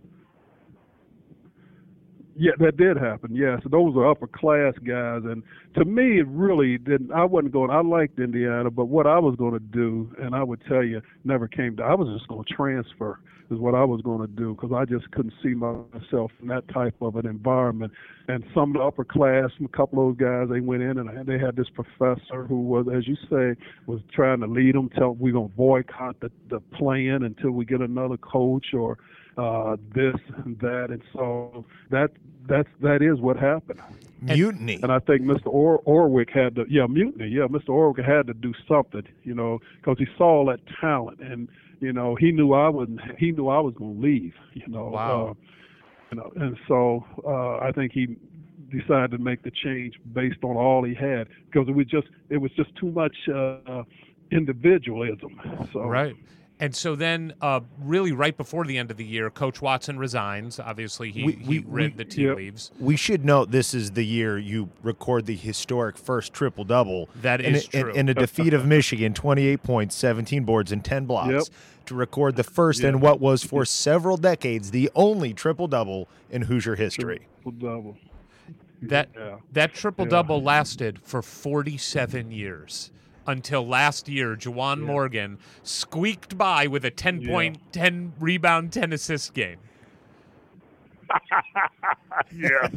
Yeah, that did happen. Yeah, so those are upper class guys, and to me, it really didn't. I wasn't going. I liked Indiana, but what I was going to do, and I would tell you, never came to. I was just going to transfer. Is what I was going to do because I just couldn't see myself in that type of an environment. And some of the upper class, a couple of those guys, they went in and they had this professor who was, as you say, was trying to lead them. Tell we're going to boycott the the playing until we get another coach or uh, this and that, and so that that's that is what happened. Mutiny. And I think Mr. Or- Orwig had to, yeah, mutiny. Yeah, Mr. Orwig had to do something, you know, because he saw all that talent, and you know, he knew I wouldn't. He knew I was going to leave, you know. Wow. Uh, you know, and so uh, I think he decided to make the change based on all he had because it was just it was just too much uh, individualism. So Right. And so then, uh, really, right before the end of the year, Coach Watson resigns. Obviously, he, We- he we- read we- the tea Yep. leaves. We should note this is the year you record the historic first triple double. That in, is a, in- true. In, a defeat of Michigan, 28 points, 17 boards, and 10 blocks Yep. to record the first and what was for several decades the only triple double in Hoosier history. Triple double. That Yeah. that triple Yeah. double lasted for 47 years until last year. Juwan Morgan squeaked by with a 10 Yeah. point, 10 rebound, 10 assist game. Yeah.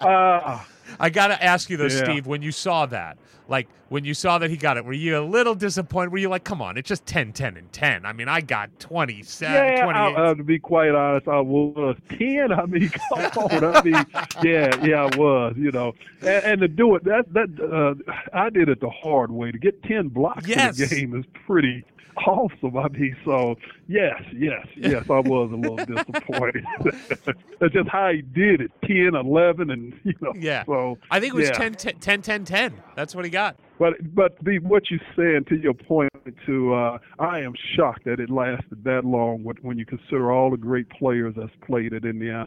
Ah, (laughs) I got to ask you though, Yeah. Steve, when you saw that, like when you saw that he got it, were you a little disappointed? Were you like, come on, it's just 10, 10, and 10? I mean, I got 27, yeah, 28. I, uh, to be quite honest, I was ten. I mean, (laughs) come on. I mean, yeah, yeah, I was. You know, and, and to do it, that that uh, I did it the hard way. To get ten blocks Yes. in the game is pretty (laughs) awesome. I mean, so yes, yes, yes, I was a little disappointed. (laughs) That's just how he did it 10, 11, and you know. Yeah. So I think it was yeah. 10, 10, 10, 10, 10. That's what he got. But but the, what you're saying to your point to uh, I am shocked that it lasted that long when, when you consider all the great players that's played at Indiana.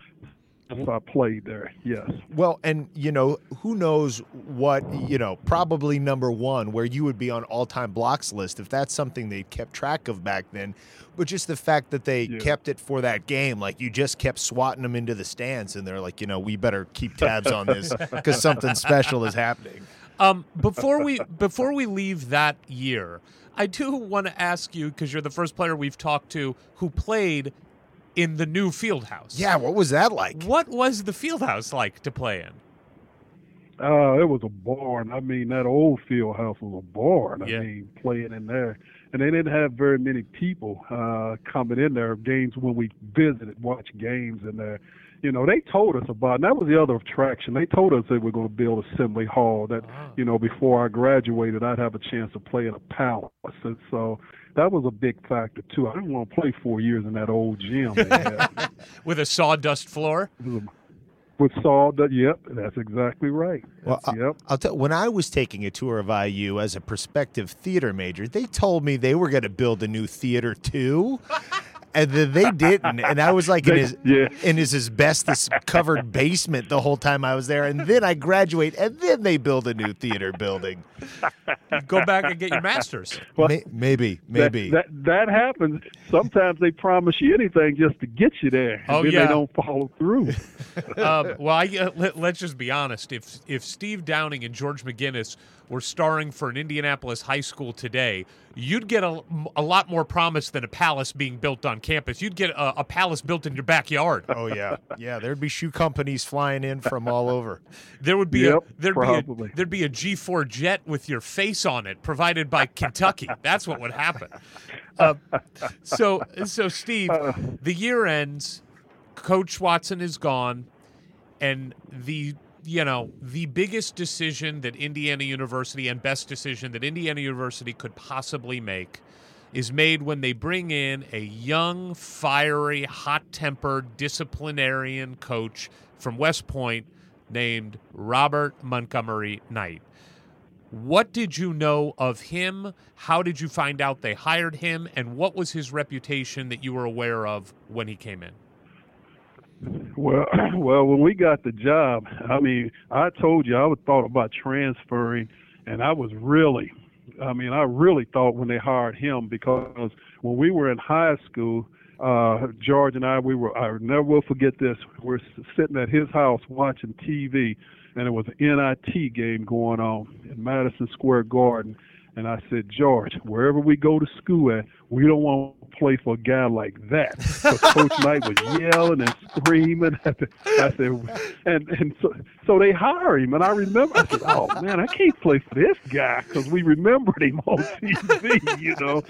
Since I played there, yes. Well, and you know, who knows what, you know, probably number one, where you would be on all time blocks list if that's something they kept track of back then. But just the fact that they Yeah. kept it for that game, like you just kept swatting them into the stands, and they're like, you know, we better keep tabs on this because something special is happening. Um, before we before we leave that year, I do want to ask you because you're the first player we've talked to who played in the new field house. Yeah, what was that like? What was the field house like to play in? Uh, it was a barn. I mean, that old field house was a barn. I Yeah. mean, playing in there. And they didn't have very many people uh, coming in there. Games when we visited, watch games in there. You know, they told us about, and that was the other attraction. They told us they were going to build Assembly Hall. That Ah. you know, before I graduated, I'd have a chance to play in a palace. And so that was a big factor too. I didn't want to play four years in that old gym. (laughs) With a sawdust floor? It was a- with sawdust. Yep, that's exactly right. Well, I- yep. I'll tell when I was taking a tour of IU as a prospective theater major, they told me they were going to build a new theater too. (laughs) And then they didn't, and I was like in They- his yeah. in his asbestos covered basement the whole time I was there. And then I graduate, and then they build a new theater building. Go back and get your master's. Well, May- maybe, That- maybe. That, that happens. Sometimes they promise you anything just to get you there. and Oh, then yeah. they don't follow through. (laughs) um, well, I, uh, let, let's just be honest. If if Steve Downing and George McGinnis were starring for an Indianapolis high school today, you'd get a, a lot more promise than a palace being built on campus. You'd get a, a palace built in your backyard. oh yeah, yeah. There'd be shoe companies flying in from all over. There would be Yep, a there'd probably. be a, there'd be a G four jet with your face on it, provided by Kentucky. That's what would happen. Uh, so so Steve, the year ends. Coach Watson is gone, and the you know the biggest decision that Indiana University and best decision that Indiana University could possibly make is made when they bring in a young, fiery, hot-tempered disciplinarian coach from West Point named Robert Montgomery Knight. What did you know of him? How did you find out they hired him? And what was his reputation that you were aware of when he came in? Well, (clears throat) well, when we got the job, I mean, I told you I was thought about transferring, and I was really, I mean, I really thought when they hired him because when we were in high school, uh, George and I, we were, I never will forget this. We're sitting at his house watching TV, and it was an NIT game going on in Madison Square Garden. And I said, George, wherever we go to school at, we don't want to play for a guy like that. that. 'Cause Coach Knight was (laughs) yelling and screaming. At the, I said, and and so so they hire him, and I remember I said, oh man, I can't play for this guy because we remembered him on (laughs) TV, you know.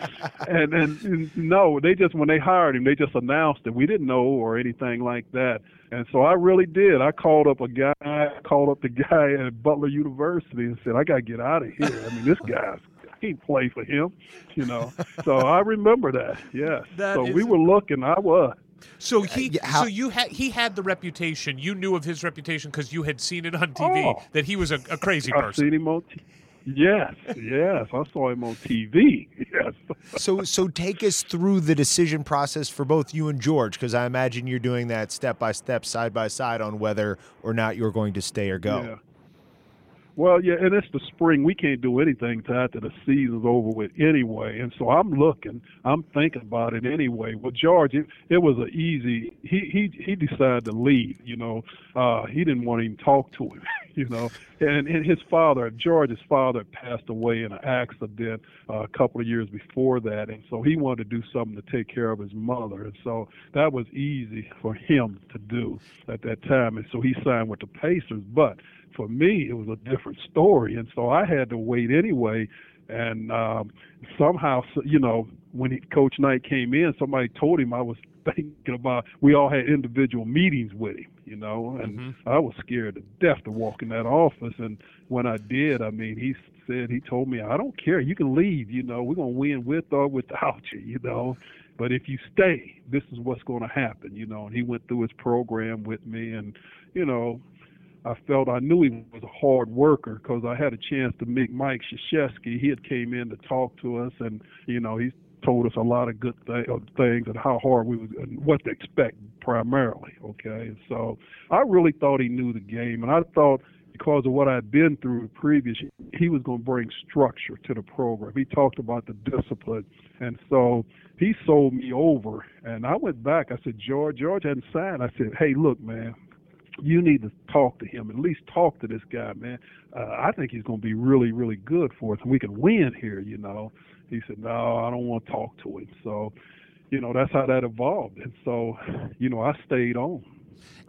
And and no, they just when they hired him, they just announced it. We didn't know or anything like that. And so I really did. I called up a guy, I called up the guy at Butler University and said, I got to get out of here. I mean, this guy's, can't play for him, you know. So I remember that, yes. (laughs) That so is- we were looking, I was. So uh, he, yeah, how- so you had he had the reputation. You knew of his reputation because you had seen it on TV Oh. that he was a, a crazy I've person. seen him on. T- yes, yes, I saw him on TV. (laughs) Yes. So so take us through the decision process for both you and George, because I imagine you're doing that step by step, side by side on whether or not you're going to stay or go. Well, yeah, and it's the spring. We can't do anything till after the season's over with anyway. And so I'm looking, I'm thinking about it anyway. Well, George, it, it was a easy. He he he decided to leave. You know, uh, he didn't want to even talk to him. (laughs) You know, and and his father, George's father, passed away in an accident uh, a couple of years before that, and so he wanted to do something to take care of his mother, and so that was easy for him to do at that time, and so he signed with the Pacers, but for me, it was a different story, and so I had to wait anyway. And um, somehow, you know, when he, Coach Knight came in, somebody told him I was thinking about. We all had individual meetings with him, you know, and I was scared to death to walk in that office. And when I did, I mean, he said he told me, "I don't care. You can leave. You know, we're gonna win with or without you. You know." But if you stay, this is what's going to happen, you know. And he went through his program with me, and you know, I felt I knew he was a hard worker because I had a chance to meet Mike Krzyzewski. He had came in to talk to us, and you know he told us a lot of good th- things and how hard we was and what to expect primarily. Okay, and so I really thought he knew the game, and I thought because of what I'd been through previous, he was going to bring structure to the program. He talked about the discipline, and so he sold me over. And I went back. I said, George, George hadn't signed. I said, Hey, look, man, you need to talk to him. At least talk to this guy, man. Uh, I think he's going to be really, really good for us, and we can win here. You know. He said, No, I don't want to talk to him. So, you know, that's how that evolved. And so, you know, I stayed on.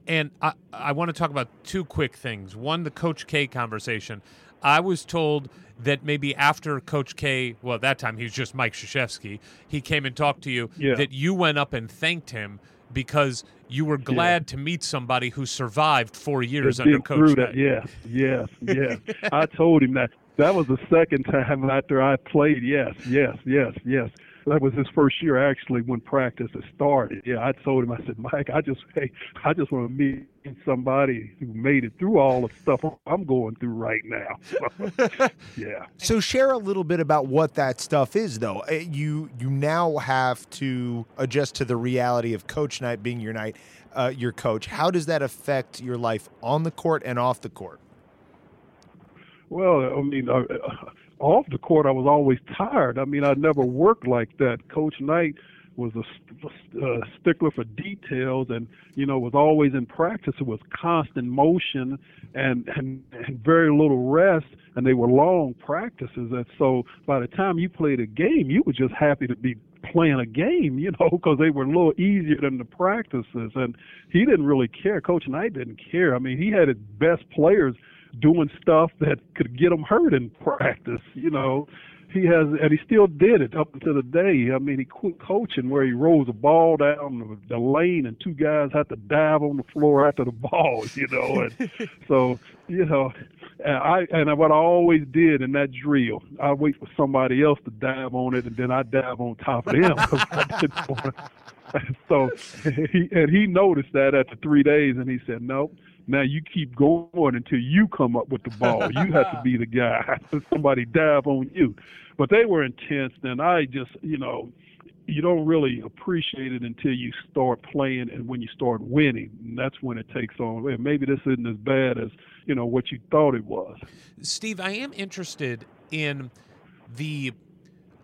And I, I want to talk about two quick things. One, the Coach K conversation. I was told that maybe after Coach K, well, at that time he was just Mike Krzyzewski, he came and talked to you, Yeah. that you went up and thanked him because you were glad to meet somebody who survived four years under Coach that. Yes, yes, yes. I told him that. That was the second time after I played. Yes, yes, yes, yes. That was his first year actually when practice had started. Yeah, I told him. I said, Mike, I just hey, I just want to meet somebody who made it through all the stuff I'm going through right now. (laughs) (laughs) yeah. So share a little bit about what that stuff is, though. Uh, You you now have to adjust to the reality of Coach Knight being your night, uh, your coach. How does that affect your life on the court and off the court? Well, I mean, uh, off the court, I was always tired. I mean, I never worked like that. Coach Knight was a uh, stickler for details, and you know, was always in practice. It was constant motion and, and and very little rest, and they were long practices. And so, by the time you played a game, you were just happy to be playing a game, you know, (laughs) because they were a little easier than the practices. And he didn't really care. Coach Knight didn't care. I mean, he had his best players doing stuff that could get him hurt in practice, you know. He has, and he still did it up until the day. I mean, he quit coaching where he rolls the ball down the, lane, and two guys have to dive on the floor after the (laughs) ball, you know. And (laughs) so, you know, and I and what I always did in that drill, I wait for somebody else to dive on it, and then I dive on top of them. (laughs) 'cause I didn't wanna- so he and he noticed that after three days, and he said, "No, now you keep going until you come up with the ball. You have to be the guy. (laughs) Somebody dive on you." But they were intense, and I just, you know, you don't really appreciate it until you start playing and when you start winning. And that's when it takes on. And maybe this isn't as bad as you know what you thought it was. Steve, I am interested in the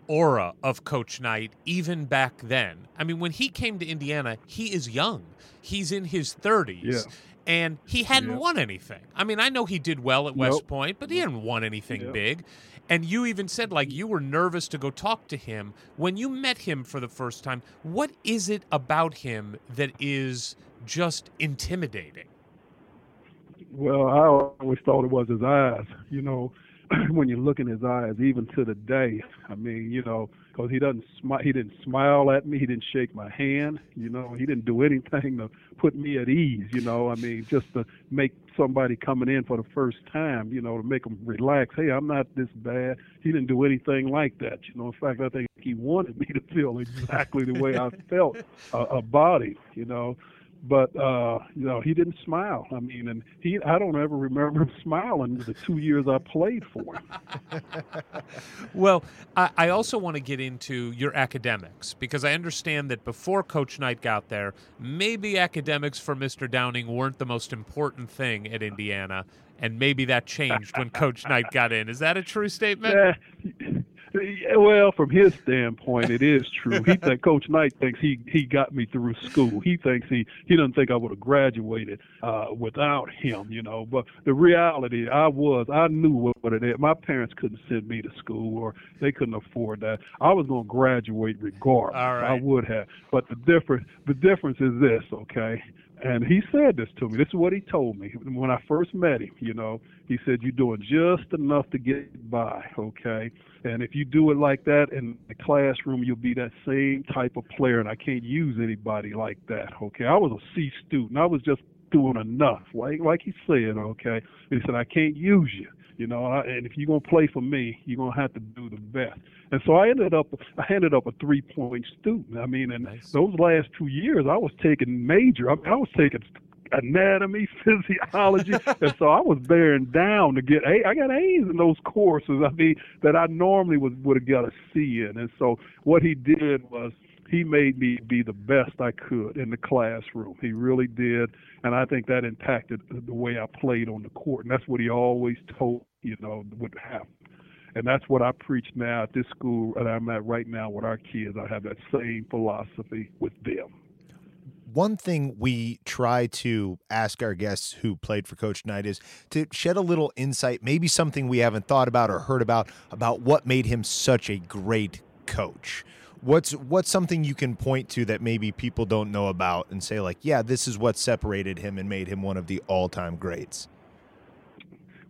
aura of Coach Knight even back then. I mean, when he came to Indiana, he is young. He's in his 30s. Yeah. And he hadn't Yeah. won anything. I mean, I know he did well at West Nope. Point, but he hadn't won anything Yeah. big. And you even said, like, you were nervous to go talk to him. When you met him for the first time, what is it about him that is just intimidating? Well, I always thought it was his eyes. You know, (clears throat) when you look in his eyes, even to the day. I mean, you know, because he doesn't smile. He didn't smile at me. He didn't shake my hand. You know, he didn't do anything to put me at ease. You know, I mean, just to make somebody coming in for the first time, you know, to make them relax. Hey, I'm not this bad. He didn't do anything like that. You know, in fact, I think he wanted me to feel exactly the way I felt uh, about him, you know but uh, you know he didn't smile. I mean, and he I don't ever remember him smiling the two years I played for him. (laughs) well, I, I also want to get into your academics because I understand that before Coach Knight got there, maybe academics for Mr. Downing weren't the most important thing at Indiana, and maybe that changed when Coach Knight got in. Is that a true statement? (laughs) Yeah. Well, from his standpoint, it is true. He think (laughs) Coach Knight thinks he he got me through school. He thinks he he doesn't think I would have graduated uh, without him. You know, but the reality, I was I knew what, what it is. My parents couldn't send me to school, or they couldn't afford that. I was going to graduate regardless. Right. I would have. But the difference the difference is this, okay? And he said this to me. This is what he told me when I first met him. You know, he said, You're doing just enough to get by, okay? And if you do it like that in the classroom, you'll be that same type of player. And I can't use anybody like that, okay? I was a C student. I was just doing enough, like like he said, okay? And he said, I can't use you. You know, I, and if you're gonna play for me, you're gonna have to do the best. And so I ended up, I ended up a three-point student. I mean, and nice. those last two years, I was taking major. I, mean, I was taking anatomy, (laughs) physiology, (laughs) and so I was bearing down to get A. I got A's in those courses. I mean, that I normally would would have got a C in. And so what he did was he made me be the best I could in the classroom. He really did, and I think that impacted the way I played on the court. And that's what he always told you know would happen. And that's what I preach now at this school that I'm at right now with our kids. I have that same philosophy with them one thing we try to ask our guests who played for Coach Knight is to shed a little insight, maybe something we haven't thought about or heard about, about what made him such a great coach. What's what's something you can point to that maybe people don't know about and say like, yeah, this is what separated him and made him one of the all-time greats.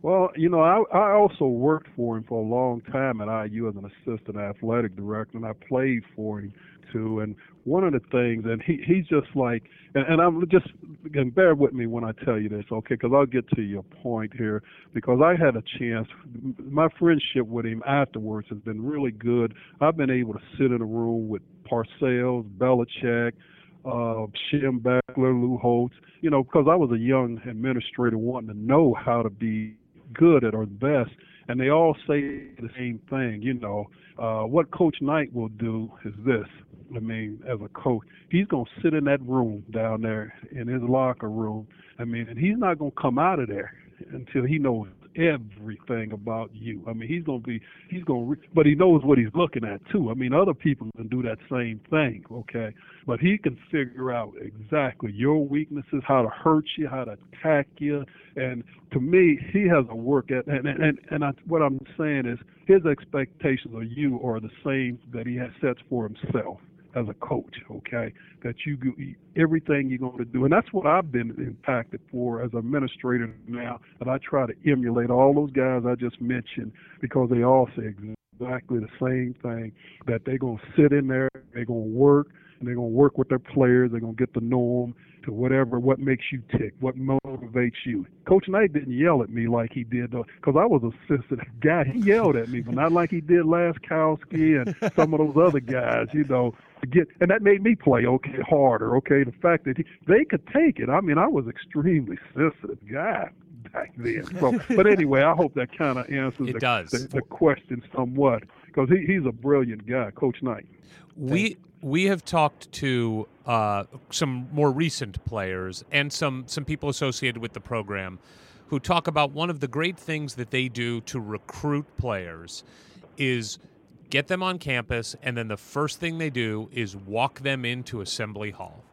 Well, you know, I I also worked for him for a long time at IU as an assistant athletic director, and I played for him too. And one of the things, and he he's just like, and, and I'm just, and bear with me when I tell you this, okay? Because I'll get to your point here. Because I had a chance, my friendship with him afterwards has been really good. I've been able to sit in a room with Parcells, Belichick, uh, Schembechler, Lou Holtz, you know, because I was a young administrator wanting to know how to be good at our best and they all say the same thing. You know, uh, what Coach Knight will do is this. I mean, as a coach, he's gonna sit in that room down there in his locker room. I mean, and he's not gonna come out of there until he knows everything about you. I mean, he's gonna be, he's gonna, re- but he knows what he's looking at too. I mean, other people can do that same thing, okay? But he can figure out exactly your weaknesses, how to hurt you, how to attack you, and to me, he has a work at, and and and I, what I'm saying is his expectations of you are the same that he has sets for himself as a coach, okay? That you everything you're going to do, and that's what I've been impacted for as administrator now. That I try to emulate all those guys I just mentioned because they all say exactly the same thing. That they're going to sit in there, they're going to work, and they're going to work with their players. They're going to get the norm to whatever what makes you tick, what motivates you. Coach Knight didn't yell at me like he did because I was a sensitive guy. He yelled at me, but not like he did Laskowski and some of those other guys. You know, get and that made me play okay harder. Okay, the fact that he, they could take it. I mean, I was extremely sensitive guy back then. So, (laughs) but anyway, I hope that kind of answers it the, does. The, the question somewhat because he, he's a brilliant guy, Coach Knight. We we have talked to uh, some more recent players and some some people associated with the program who talk about one of the great things that they do to recruit players is get them on campus and then the first thing they do is walk them into assembly hall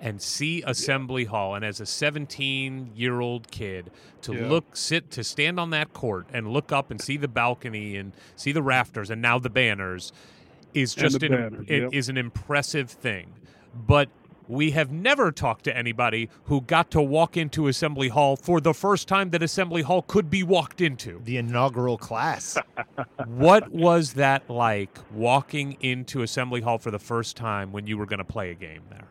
and see assembly hall and as a 17 year old kid to yeah. look sit to stand on that court and look up and see the balcony and see the rafters and now the banners is just an, banners, yep. is an impressive thing. But we have never talked to anybody who got to walk into Assembly Hall for the first time that Assembly Hall could be walked into. The inaugural class. (laughs) what was that like walking into Assembly Hall for the first time when you were going to play a game there?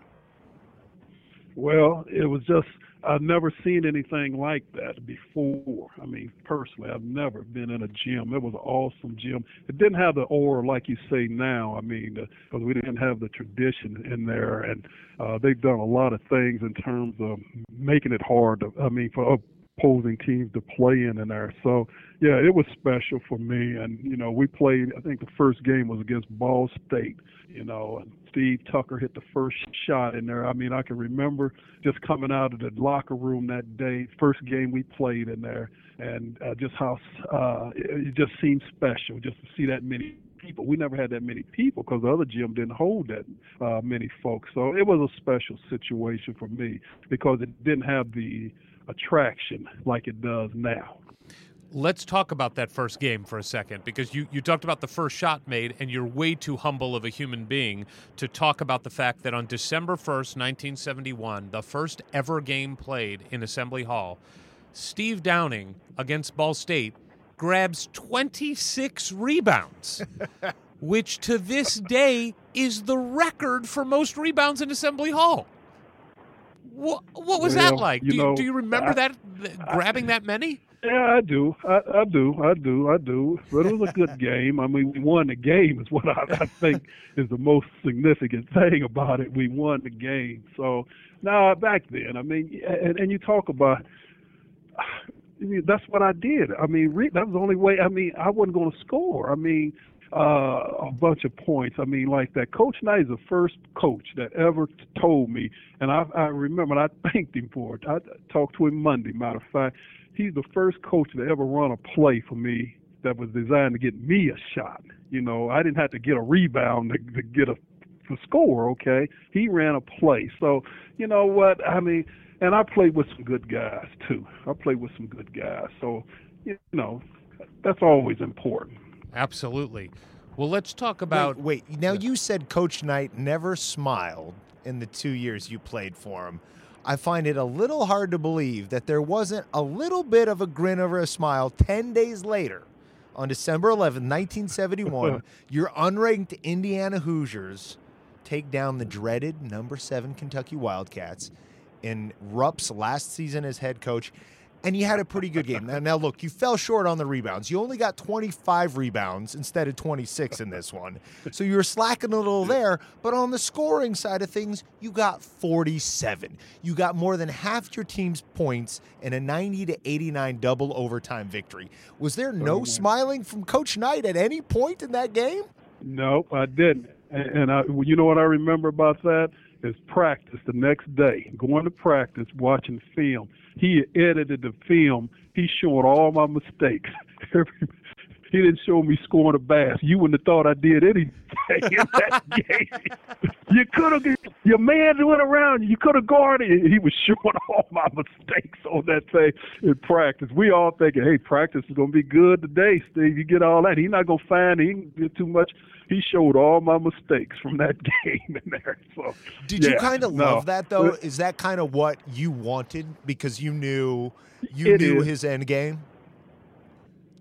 Well, it was just I've never seen anything like that before. I mean, personally, I've never been in a gym. It was an awesome gym. It didn't have the aura like you say now. I mean, because we didn't have the tradition in there, and uh, they've done a lot of things in terms of making it hard. To, I mean, for opposing teams to play in in there. So yeah, it was special for me. And you know, we played. I think the first game was against Ball State. You know, and Steve Tucker hit the first shot in there. I mean, I can remember just coming out of the locker room that day, first game we played in there, and uh, just how uh, it, just seemed special just to see that many people. We never had that many people because the other gym didn't hold that uh, many folks. So it was a special situation for me because it didn't have the attraction like it does now. Let's talk about that first game for a second because you, you talked about the first shot made, and you're way too humble of a human being to talk about the fact that on December 1st, 1971, the first ever game played in Assembly Hall, Steve Downing against Ball State grabs 26 rebounds, (laughs) which to this day is the record for most rebounds in Assembly Hall. What, what was Well, that like? Do you, know, do you remember I- that, th- grabbing that many? Yeah, I do. I, I do. I do. I do. But it was a good (laughs) game. I mean, we won the game is what I, I think is the most significant thing about it. We won the game. So now back then, I mean, and, and you talk about. I mean, that's what I did. I mean, re- that was the only way. I mean, I wasn't going to score. I mean, uh, a bunch of points. I mean, like that. Coach Knight is the first coach that ever t- told me, and I, I remember, and I (laughs) thanked him for it. I talked to him Monday. Matter of fact, he's the first coach to ever run a play for me that was designed to get me a shot. You know, I didn't have to get a rebound to, to get a to score. Okay, he ran a play. So, you know what? I mean, and I played with some good guys too. I played with some good guys. So, you know, that's always important. Absolutely. Well, let's talk about. wait, wait. Now you said Coach Knight never smiled in the two years you played for him. I find it a little hard to believe that there wasn't a little bit of a grin over a smile 10 days later on December 11, 1971. (laughs) your unranked Indiana Hoosiers take down the dreaded number seven Kentucky Wildcats in Rupp's last season as head coach. And you had a pretty good game. Now, now, look, you fell short on the rebounds. You only got 25 rebounds instead of 26 in this one. So you were slacking a little there. But on the scoring side of things, you got 47. You got more than half your team's points in a 90 to 89 double overtime victory. Was there no smiling from Coach Knight at any point in that game? No, I didn't. And, and I, you know what I remember about that is practice the next day, going to practice, watching film. He edited the film. He showed all my mistakes. (laughs) Every, he didn't show me scoring a basket. You wouldn't have thought I did anything in that game. You could have, your man went around. You could have guarded. it. He was showing (laughs) all my mistakes on that thing in practice. We all thinking, hey, practice is gonna be good today, Steve. You get all that. He's not gonna find. He didn't get too much. He showed all my mistakes from that (laughs) game in there. So Did you kind of no. love that though? Is that kind of what you wanted because you knew you It knew is. his end game?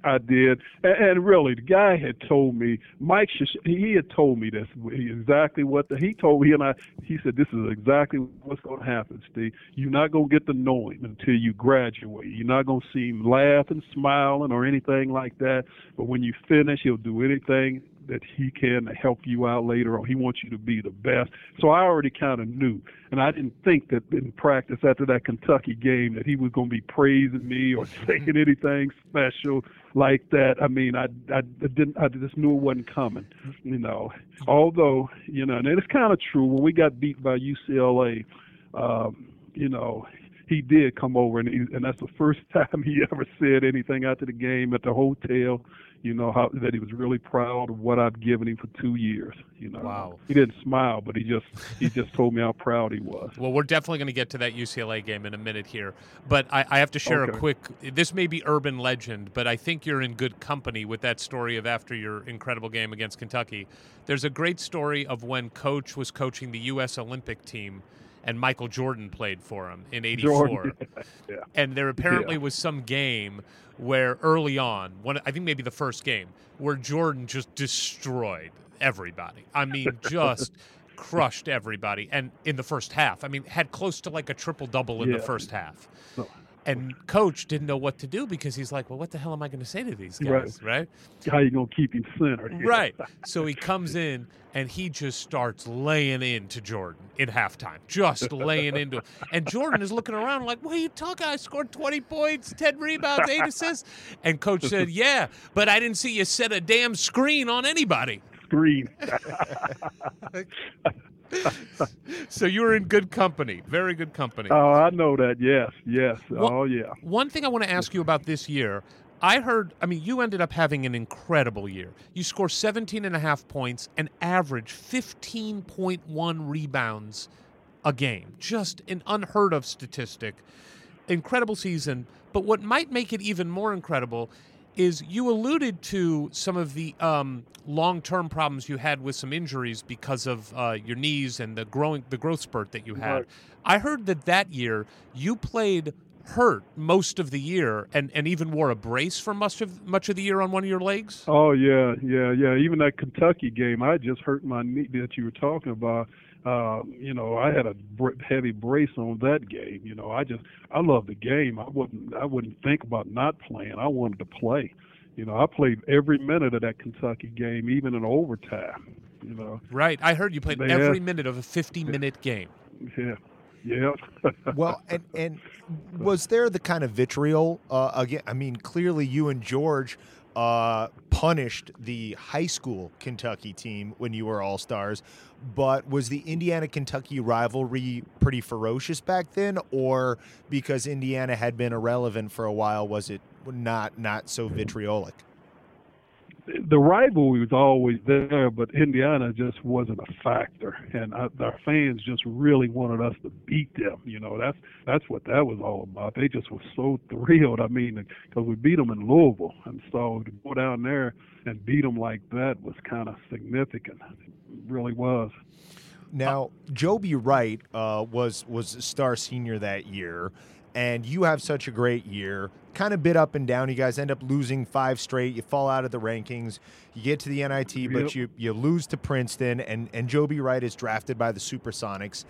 I did, and, and really, the guy had told me. Mike, he had told me this exactly what the, he told me, and I. He said, "This is exactly what's going to happen, Steve. You're not going to get to know him until you graduate. You're not going to see him laughing, smiling, or anything like that. But when you finish, he'll do anything that he can help you out later on. He wants you to be the best. So I already kind of knew, and I didn't think that in practice after that Kentucky game that he was going to be praising me or (laughs) saying anything special like that. I mean, I I didn't. I just knew it wasn't coming. You know, although you know, and it's kind of true. When we got beat by UCLA, um, you know. He did come over, and, he, and that's the first (laughs) time he ever said anything after the game at the hotel you know how that he was really proud of what I've given him for two years. You know, Wow. He didn't smile, but he just he just told me how proud he was. Well, we're definitely going to get to that UCLA game in a minute here, but I, I have to share a quick. This may be urban legend, but I think you're in good company with that story of after your incredible game against Kentucky. There's a great story of when Coach was coaching the U.S. Olympic team, and Michael Jordan played for him in '84. (laughs) Yeah. And there apparently Yeah. was some game where early on, one I think maybe the first game, where Jordan just destroyed everybody. I mean, (laughs) just crushed everybody, and in the first half, I mean, had close to like a triple double in the first half. And coach didn't know what to do because he's like, "Well, what the hell am I going to say to these guys?" Right? How you gonna keep him centered? (laughs) Right. So he comes in and he just starts laying into Jordan in halftime, just laying into him. And Jordan is looking around like, what are you talking? I scored 20 points, 10 rebounds, 8 assists. And coach said, (laughs) yeah, but I didn't see you set a damn screen on anybody. Screen. (laughs) (laughs) So you were in good company, very good company. Oh, I know that. Yes, yes. What- oh, yeah. One thing I want to ask you about this year, I heard, I mean, you ended up having an incredible year. You score 17 and a half points and average 15.1 rebounds a game. Just an unheard of statistic. Incredible season. But what might make it even more incredible is you alluded to some of the um, long-term problems you had with some injuries because of uh, your knees and the growing the growth spurt that you had. Right. I heard that that year you played hurt most of the year and, and even wore a brace for much of much of the year on one of your legs. Oh yeah, yeah, yeah. Even that Kentucky game, I just hurt my knee that you were talking about. Uh, you know, I had a br- heavy brace on that game. You know, I just I love the game. I wouldn't I wouldn't think about not playing. I wanted to play. You know, I played every minute of that Kentucky game, even in overtime. You know, Right. I heard you played They every had- minute of a 50-minute game. yeah, yeah. (laughs) Well, and and was there the kind of vitriol uh, again? I mean, clearly you and George uh, punished the high school Kentucky team when you were all stars, but was the Indiana Kentucky rivalry pretty ferocious back then, or because Indiana had been irrelevant for a while, was it not not so vitriolic? The rivalry was always there, but Indiana just wasn't a factor, and I, our fans just really wanted us to beat them. You know, that's that's what that was all about. They just were so thrilled. I mean, because we beat them in Louisville, and so to go down there and beat them like that was kind of significant. It really was. Now, Joby Wright uh, was was a star senior that year, and you have such a great year. Kind of bit up and down. You guys end up losing five straight. You fall out of the rankings. You get to the NIT, but you you lose to Princeton, and and Joby Wright is drafted by the Supersonics.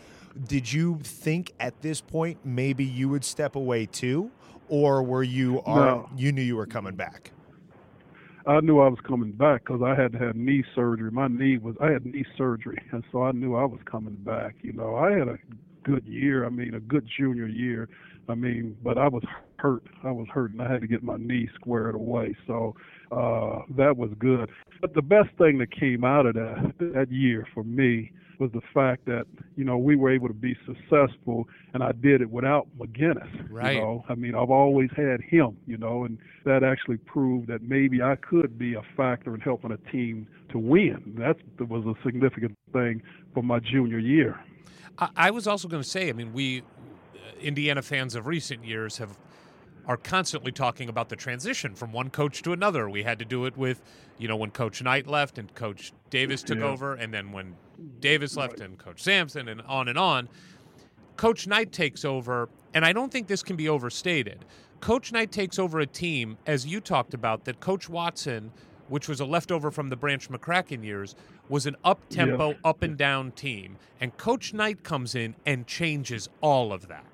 Did you think at this point maybe you would step away too, or were you are No. you knew you were coming back? I knew I was coming back because I had had knee surgery. My knee was I had knee surgery, (laughs) and so I knew I was coming back. You know, I had a good year. I mean, a good junior year. I mean, but I was hurt. I was hurt, and I had to get my knee squared away. So uh, that was good. But the best thing that came out of that that year for me was the fact that you know we were able to be successful, and I did it without McGinnis. Right. You know, I mean, I've always had him. You know, and that actually proved that maybe I could be a factor in helping a team to win. That was a significant thing for my junior year. I, was also going to say, I mean, we Indiana fans of recent years have are constantly talking about the transition from one coach to another. We had to do it with, you know, when Coach Knight left and Coach Davis took Yeah. over, and then when Davis left and Coach Sampson, and on and on. Coach Knight takes over, and I don't think this can be overstated. Coach Knight takes over a team, as you talked about, that Coach Watson, which was a leftover from the Branch McCracken years, was an up tempo, up and down team. And Coach Knight comes in and changes all of that.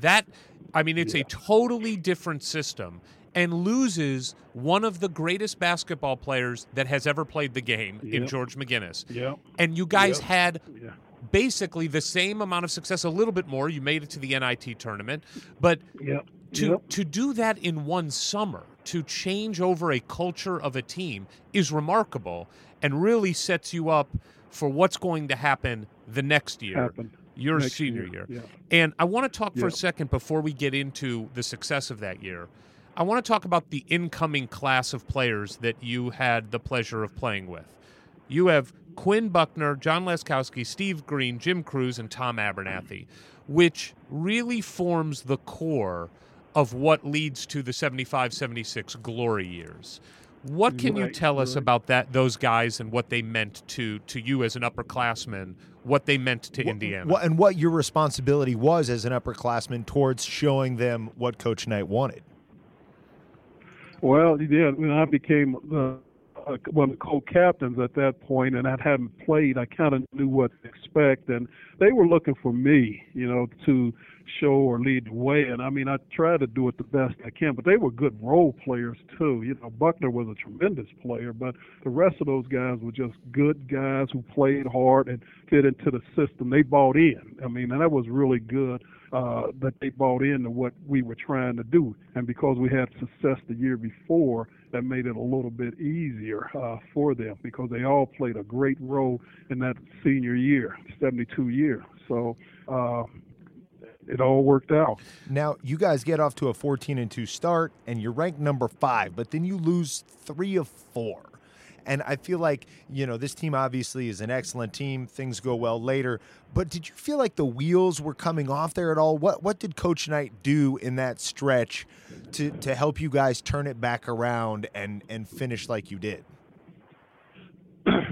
That, I mean, it's a totally different system and loses one of the greatest basketball players that has ever played the game in George McGinnis. Yeah. And you guys Yep. had Yeah. basically the same amount of success, a little bit more. You made it to the NIT tournament, but Yep. to Yep. to do that in one summer, to change over a culture of a team is remarkable and really sets you up for what's going to happen the next year. Happened. Your next senior year. Yeah. And I want to talk for a second before we get into the success of that year. I want to talk about the incoming class of players that you had the pleasure of playing with. You have Quinn Buckner, John Laskowski, Steve Green, Jim Crews, and Tom Abernethy, which really forms the core of what leads to the 75 76 glory years. What can you Right, tell us right. about that those guys and what they meant to to you as an upperclassman, what they meant to Indiana? What, and what your responsibility was as an upperclassman towards showing them what Coach Knight wanted. Well, yeah, when I became uh, uh, one of the co-captains at that point, and I hadn't played. I kind of knew what to expect, and they were looking for me, you know, to show or lead the way. And I mean, I tried to do it the best I can, but they were good role players too. You know, Buckner was a tremendous player, but the rest of those guys were just good guys who played hard and fit into the system. They bought in. I mean, and that was really good uh, that they bought into what we were trying to do. And because we had success the year before, that made it a little bit easier uh, for them because they all played a great role in that senior year, 72 year. So uh, it all worked out. Now, you guys get off to a 14 and 2 start, and you're ranked number five, but then you lose three of four. And I feel like, you know, this team obviously is an excellent team. Things go well later. But did you feel like the wheels were coming off there at all? What what did Coach Knight do in that stretch to, to help you guys turn it back around and, and finish like you did?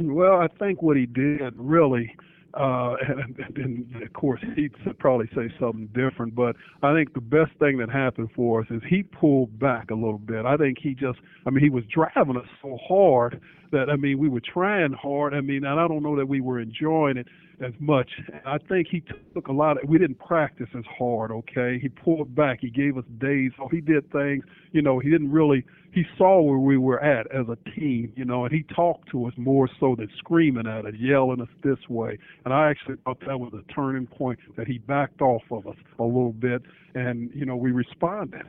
well, I think what he did really uh, (laughs) and, and of course, he'd probably say something different, but I think the best thing that happened for us is he pulled back a little bit. I think he just, I mean, he was driving us so hard that, I mean, we were trying hard. I mean, and I don't know that we were enjoying it as much. I think he took a lot of, we didn't practice as hard, okay? He pulled back. He gave us days. So he did things, you know, he didn't really he saw where we were at as a team, you know, and he talked to us more so than screaming at us, yelling us this way. And I actually thought that was a turning point that he backed off of us a little bit, and you know, we responded.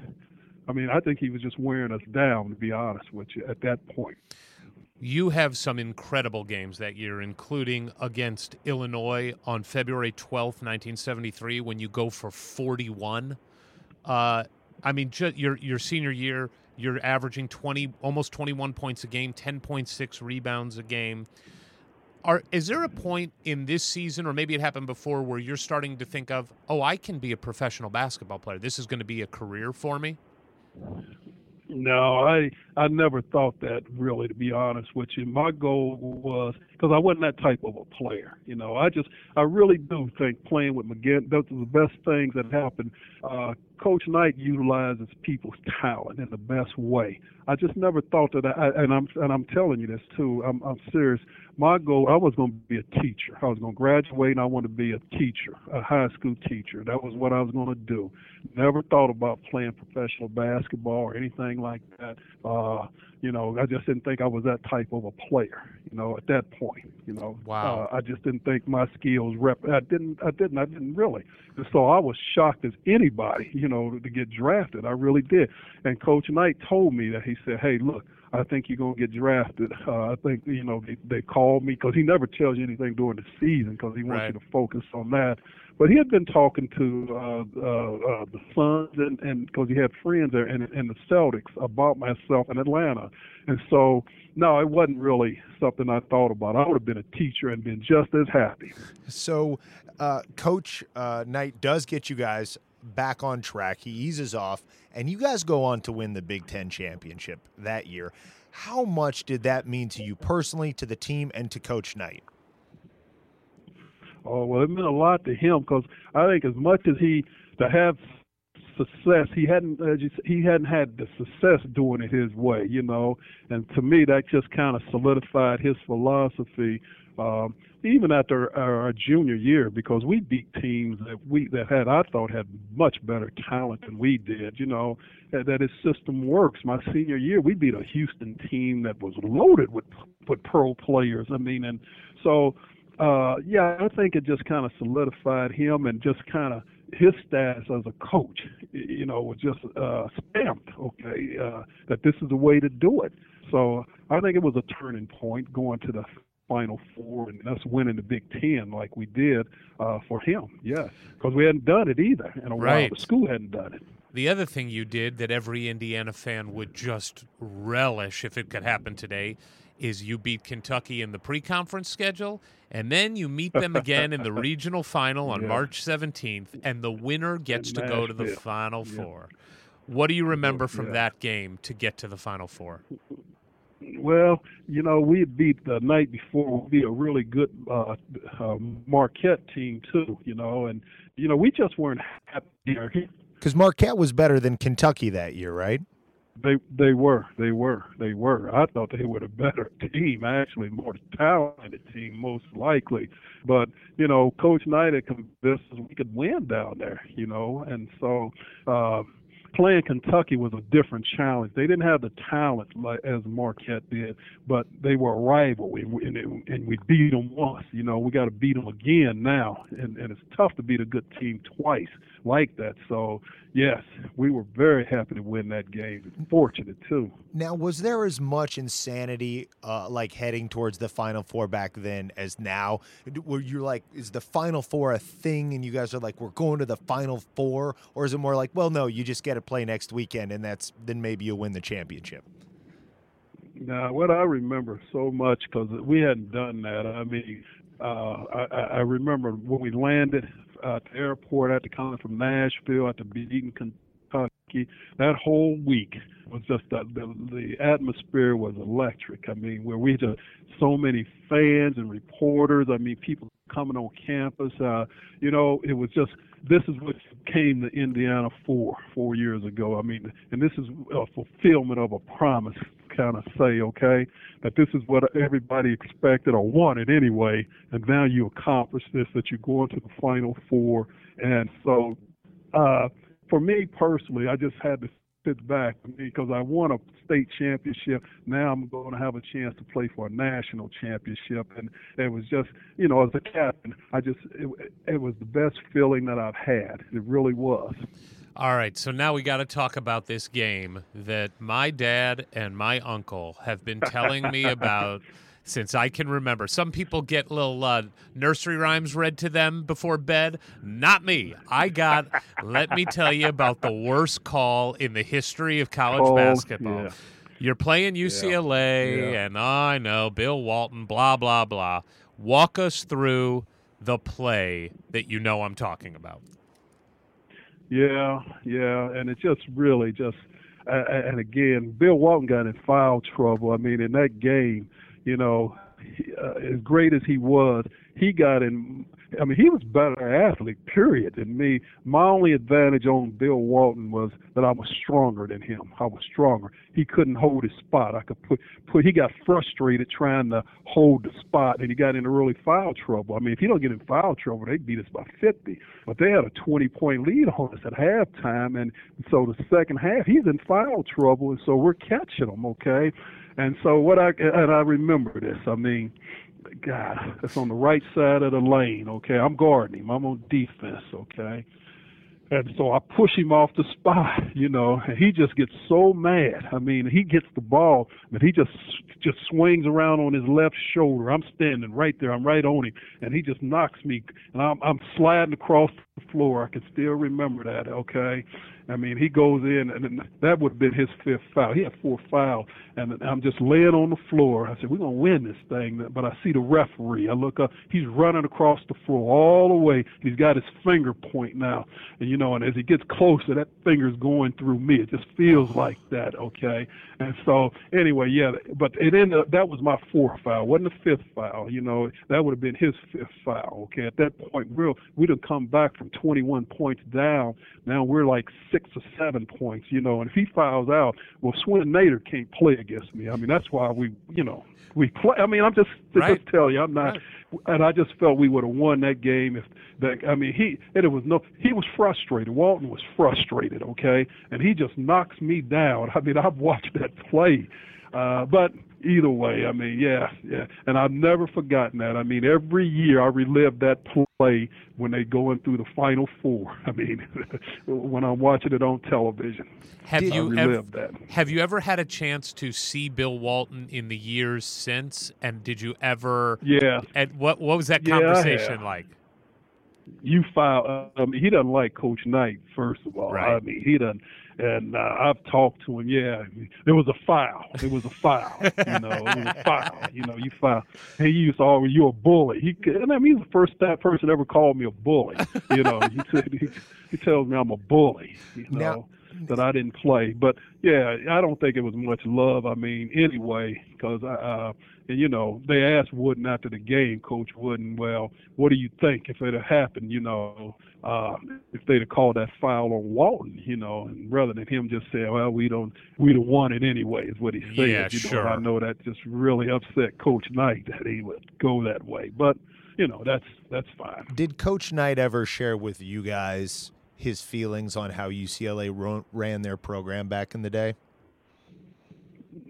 I mean, I think he was just wearing us down, to be honest with you, at that point. You have some incredible games that year, including against Illinois on February 12th, 1973, when you go for 41. Uh, I mean, just your your senior year, you're averaging 20, almost 21 points a game, 10.6 rebounds a game. Are is there a point in this season, or maybe it happened before, where you're starting to think of, oh, I can be a professional basketball player. This is going to be a career for me. No, I I never thought that really, to be honest with you. My goal was because I wasn't that type of a player. You know, I just I really do think playing with McGinn those are the best things that happened. Uh, Coach Knight utilizes people's talent in the best way. I just never thought that, I, and I'm and I'm telling you this too. I'm, I'm serious. My goal, I was going to be a teacher. I was going to graduate, and I wanted to be a teacher, a high school teacher. That was what I was going to do. Never thought about playing professional basketball or anything like that. Uh, you know, I just didn't think I was that type of a player. You know, at that point, you know, wow. Uh, I just didn't think my skills rep. I didn't. I didn't. I didn't really. And so I was shocked as anybody, you know, to get drafted. I really did. And Coach Knight told me that he said, "Hey, look." I think you're going to get drafted. Uh, I think, you know, they, they called me because he never tells you anything during the season because he wants right. you to focus on that. But he had been talking to uh, uh, uh, the Suns and and because he had friends there and, and the Celtics about myself in Atlanta, and so no, it wasn't really something I thought about. I would have been a teacher and been just as happy. So, uh, Coach uh, Knight does get you guys back on track. He eases off, and you guys go on to win the Big Ten championship that year. How much did that mean to you personally, to the team, and to Coach Knight? Oh well, it meant a lot to him because I think as much as he to have success, he hadn't uh, just, he hadn't had the success doing it his way, you know. And to me, that just kind of solidified his philosophy. Um, even after our, our junior year, because we beat teams that we that had I thought had much better talent than we did. You know that, that his system works. My senior year, we beat a Houston team that was loaded with with pro players. I mean, and so uh, yeah, I think it just kind of solidified him and just kind of his status as a coach, you know, was just uh, stamped, okay, uh, that this is the way to do it. So I think it was a turning point going to the Final Four and us winning the Big Ten like we did uh, for him. Yeah, because we hadn't done it either in a right. while. The school hadn't done it. The other thing you did that every Indiana fan would just relish if it could happen today is you beat Kentucky in the pre-conference schedule, and then you meet them again in the (laughs) regional final on Yeah. March 17th, and the winner gets to go to the Final Yeah. Four. What do you remember from Yeah. that game to get to the Final Four? Well, you know, we beat the night before. We beat a really good uh, uh, Marquette team too. You know, and you know we just weren't happy. Because Marquette was better than Kentucky that year, right? They they were they were they were. I thought they were a better (laughs) team, actually more talented team, most likely. But you know, Coach Knight had convinced us we could win down there. You know, and so. Uh, playing Kentucky was a different challenge. They didn't have the talent like as Marquette did, but they were a rival, and we, and, and we beat them once. You know, we got to beat them again now, and, and it's tough to beat a good team twice like that. So yes, we were very happy to win that game. Fortunate too. Now, was there as much insanity uh, like heading towards the Final Four back then as now? Where you're like, is the Final Four a thing, and you guys are like, we're going to the Final Four, or is it more like, well, no, you just get to play next weekend, and that's then maybe you'll win the championship? Now, what I remember so much because we hadn't done that. I mean, uh, I, I remember when we landed at the airport after coming from Nashville after beating Kentucky. That whole week was just the, the the atmosphere was electric. I mean, where we just so many fans and reporters. I mean, people coming on campus. Uh, you know, it was just this is what came to Indiana for four years ago. I mean, and this is a fulfillment of a promise kind of say, okay, that this is what everybody expected or wanted anyway, and now you accomplish this, that you're going to the Final Four. And so, uh, for me personally, I just had to sit back to me because I won a state championship. Now I'm going to have a chance to play for a national championship, and it was just, you know, as a captain, I just, it, it was the best feeling that I've had. It really was. All right, so now we got to talk about this game that my dad and my uncle have been telling me (laughs) about since I can remember. Some people get little uh, nursery rhymes read to them before bed. Not me. I got, let me tell you about the worst call in the history of college oh, basketball. Yeah. You're playing UCLA, Yeah. Yeah. and I know Bill Walton, blah, blah, blah. Walk us through the play that you know I'm talking about. Yeah, yeah, and it just really just, uh, and again, Bill Walton got in foul trouble. I mean, in that game, you know, uh, as great as he was, he got in. I mean, he was better athlete, period, than me. My only advantage on Bill Walton was that I was stronger than him. I was stronger. He couldn't hold his spot. I could put put. He got frustrated trying to hold the spot, and he got into early foul trouble. I mean, if he don't get in foul trouble, they beat us by 50. But they had a 20 point lead on us at halftime, and so the second half he's in foul trouble, and so we're catching him. Okay, and so what I and I remember this. I mean. God, it's on the right side of the lane. Okay, I'm guarding him. I'm on defense. Okay, and so I push him off the spot, (laughs) you know, and he just gets so mad. I mean, he gets the ball, but he just just swings around on his left shoulder. I'm standing right there. I'm right on him, and he just knocks me, and I'm I'm sliding across the floor. I can still remember that. Okay, I mean, he goes in, and that would have been his fifth foul. He had four fouls, and I'm just laying on the floor. I said, "We're gonna win this thing," but I see the referee. I look up. He's running across the floor all the way. He's got his finger pointing now, and you know, and as he gets closer, that finger's going through me. It just feels like that. Okay, and so anyway, yeah, but it ended up that was my fourth foul. wasn't the fifth foul. You know, that would have been his fifth foul. Okay, at that point, we're we'd have come back from 21 points down. Now we're like six or seven points. You know, and if he fouls out, well, Swen Nater can't play against me. I mean, that's why we, you know, we play. I mean, I'm just to Right. just tell you, I'm not, and I just felt we would have won that game if that. I mean, he and it was no, he was frustrated. Walton was frustrated. Okay, and he just knocks me down. I mean, I've watched that play, uh, but either way, I mean, yeah, yeah, and I've never forgotten that. I mean, every year I relive that play when they going through the Final Four. (laughs) I mean, (laughs) when I'm watching it on television. Have I you ever, that. have you ever had a chance to see Bill Walton in the years since? And did you ever? Yeah, And what what was that conversation have. like? you file. I mean, he doesn't like Coach Knight. First of all, Right. I mean, he doesn't. And uh, I've talked to him. Yeah, there was a foul. It was a foul. You know, it was a (laughs) foul. You know, you foul. He used to always, you're a bully. He, and I mean, he's the first that person ever called me a bully. You know, he said he, he tells me I'm a bully. You know. Now, that I didn't play. But yeah, I don't think it was much love. I mean, anyway, because I, uh, and you know they asked Wooden after the game, Coach Wooden, well, what do you think if it had happened? You know, uh, if they'd have called that foul on Walton, you know, and rather than him just say, well, we don't, we'd have won it anyway, is what he said. Yeah, you sure. Know, I know that just really upset Coach Knight that he would go that way, but you know that's that's fine. Did Coach Knight ever share with you guys his feelings on how UCLA ran their program back in the day?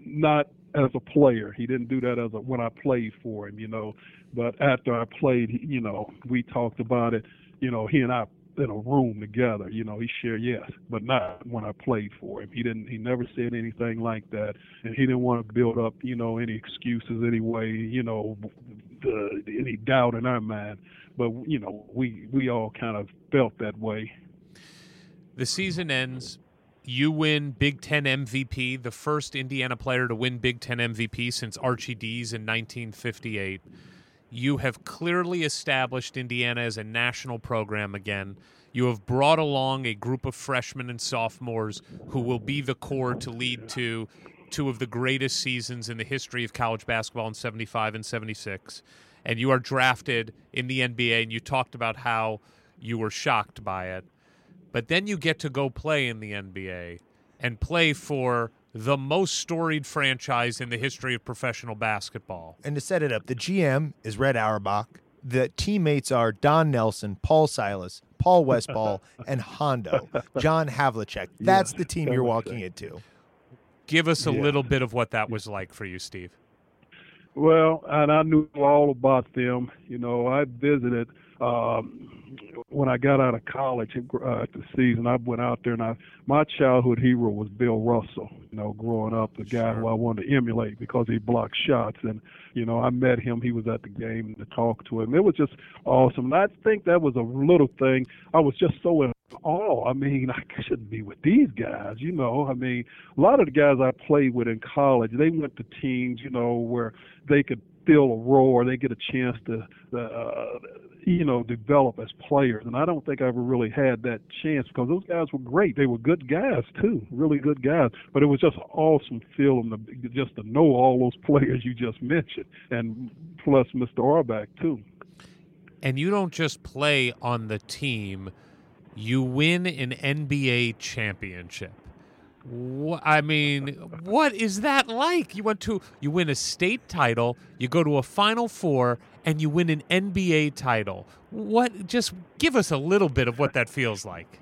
Not as a player. He didn't do that as a when I played for him, you know. But after I played, you know, we talked about it. You know, he and I in a room together. You know, he shared yes, but not when I played for him. He didn't. He never said anything like that, and he didn't want to build up, you know, any excuses anyway. You know, the, any doubt in our mind. But you know, we we all kind of felt that way. The season ends. You win Big Ten MVP, the first Indiana player to win Big Ten MVP since Archie Dees in 1958. You have clearly established Indiana as a national program again. You have brought along a group of freshmen and sophomores who will be the core to lead to two of the greatest seasons in the history of college basketball in 75 and 76. And you are drafted in the NBA, and you talked about how you were shocked by it. But then you get to go play in the NBA and play for the most storied franchise in the history of professional basketball. And to set it up, the GM is Red Auerbach. The teammates are Don Nelson, Paul Silas, Paul Westphal, (laughs) and Hondo, John Havlicek. That's the team you're walking into. Give us a Yeah. little bit of what that was like for you, Steve. Well, and I knew all about them. You know, I visited um, when I got out of college uh, at the season. I went out there, and I my childhood hero was Bill Russell. You know, growing up, the guy who I wanted to emulate because he blocked shots. And you know, I met him. He was at the game to talk to him. It was just awesome. And I think that was a little thing. I was just so in awe. I mean, (laughs) I shouldn't be with these guys. You know, I mean, a lot of the guys I played with in college, they went to teams. You know, where they could fill a role or they get a chance to, uh, you know, develop as players. And I don't think I ever really had that chance because those guys were great. They were good guys too, really good guys. But it was just awesome feeling to just to know all those (laughs) players you just mentioned, and plus Mr. Auerbach too. And you don't just play on the team, you win an NBA championship. I mean, what is that like? You went to you win a state title, you go to a Final Four, and you win an NBA title. What? Just give us a little bit of what that feels like.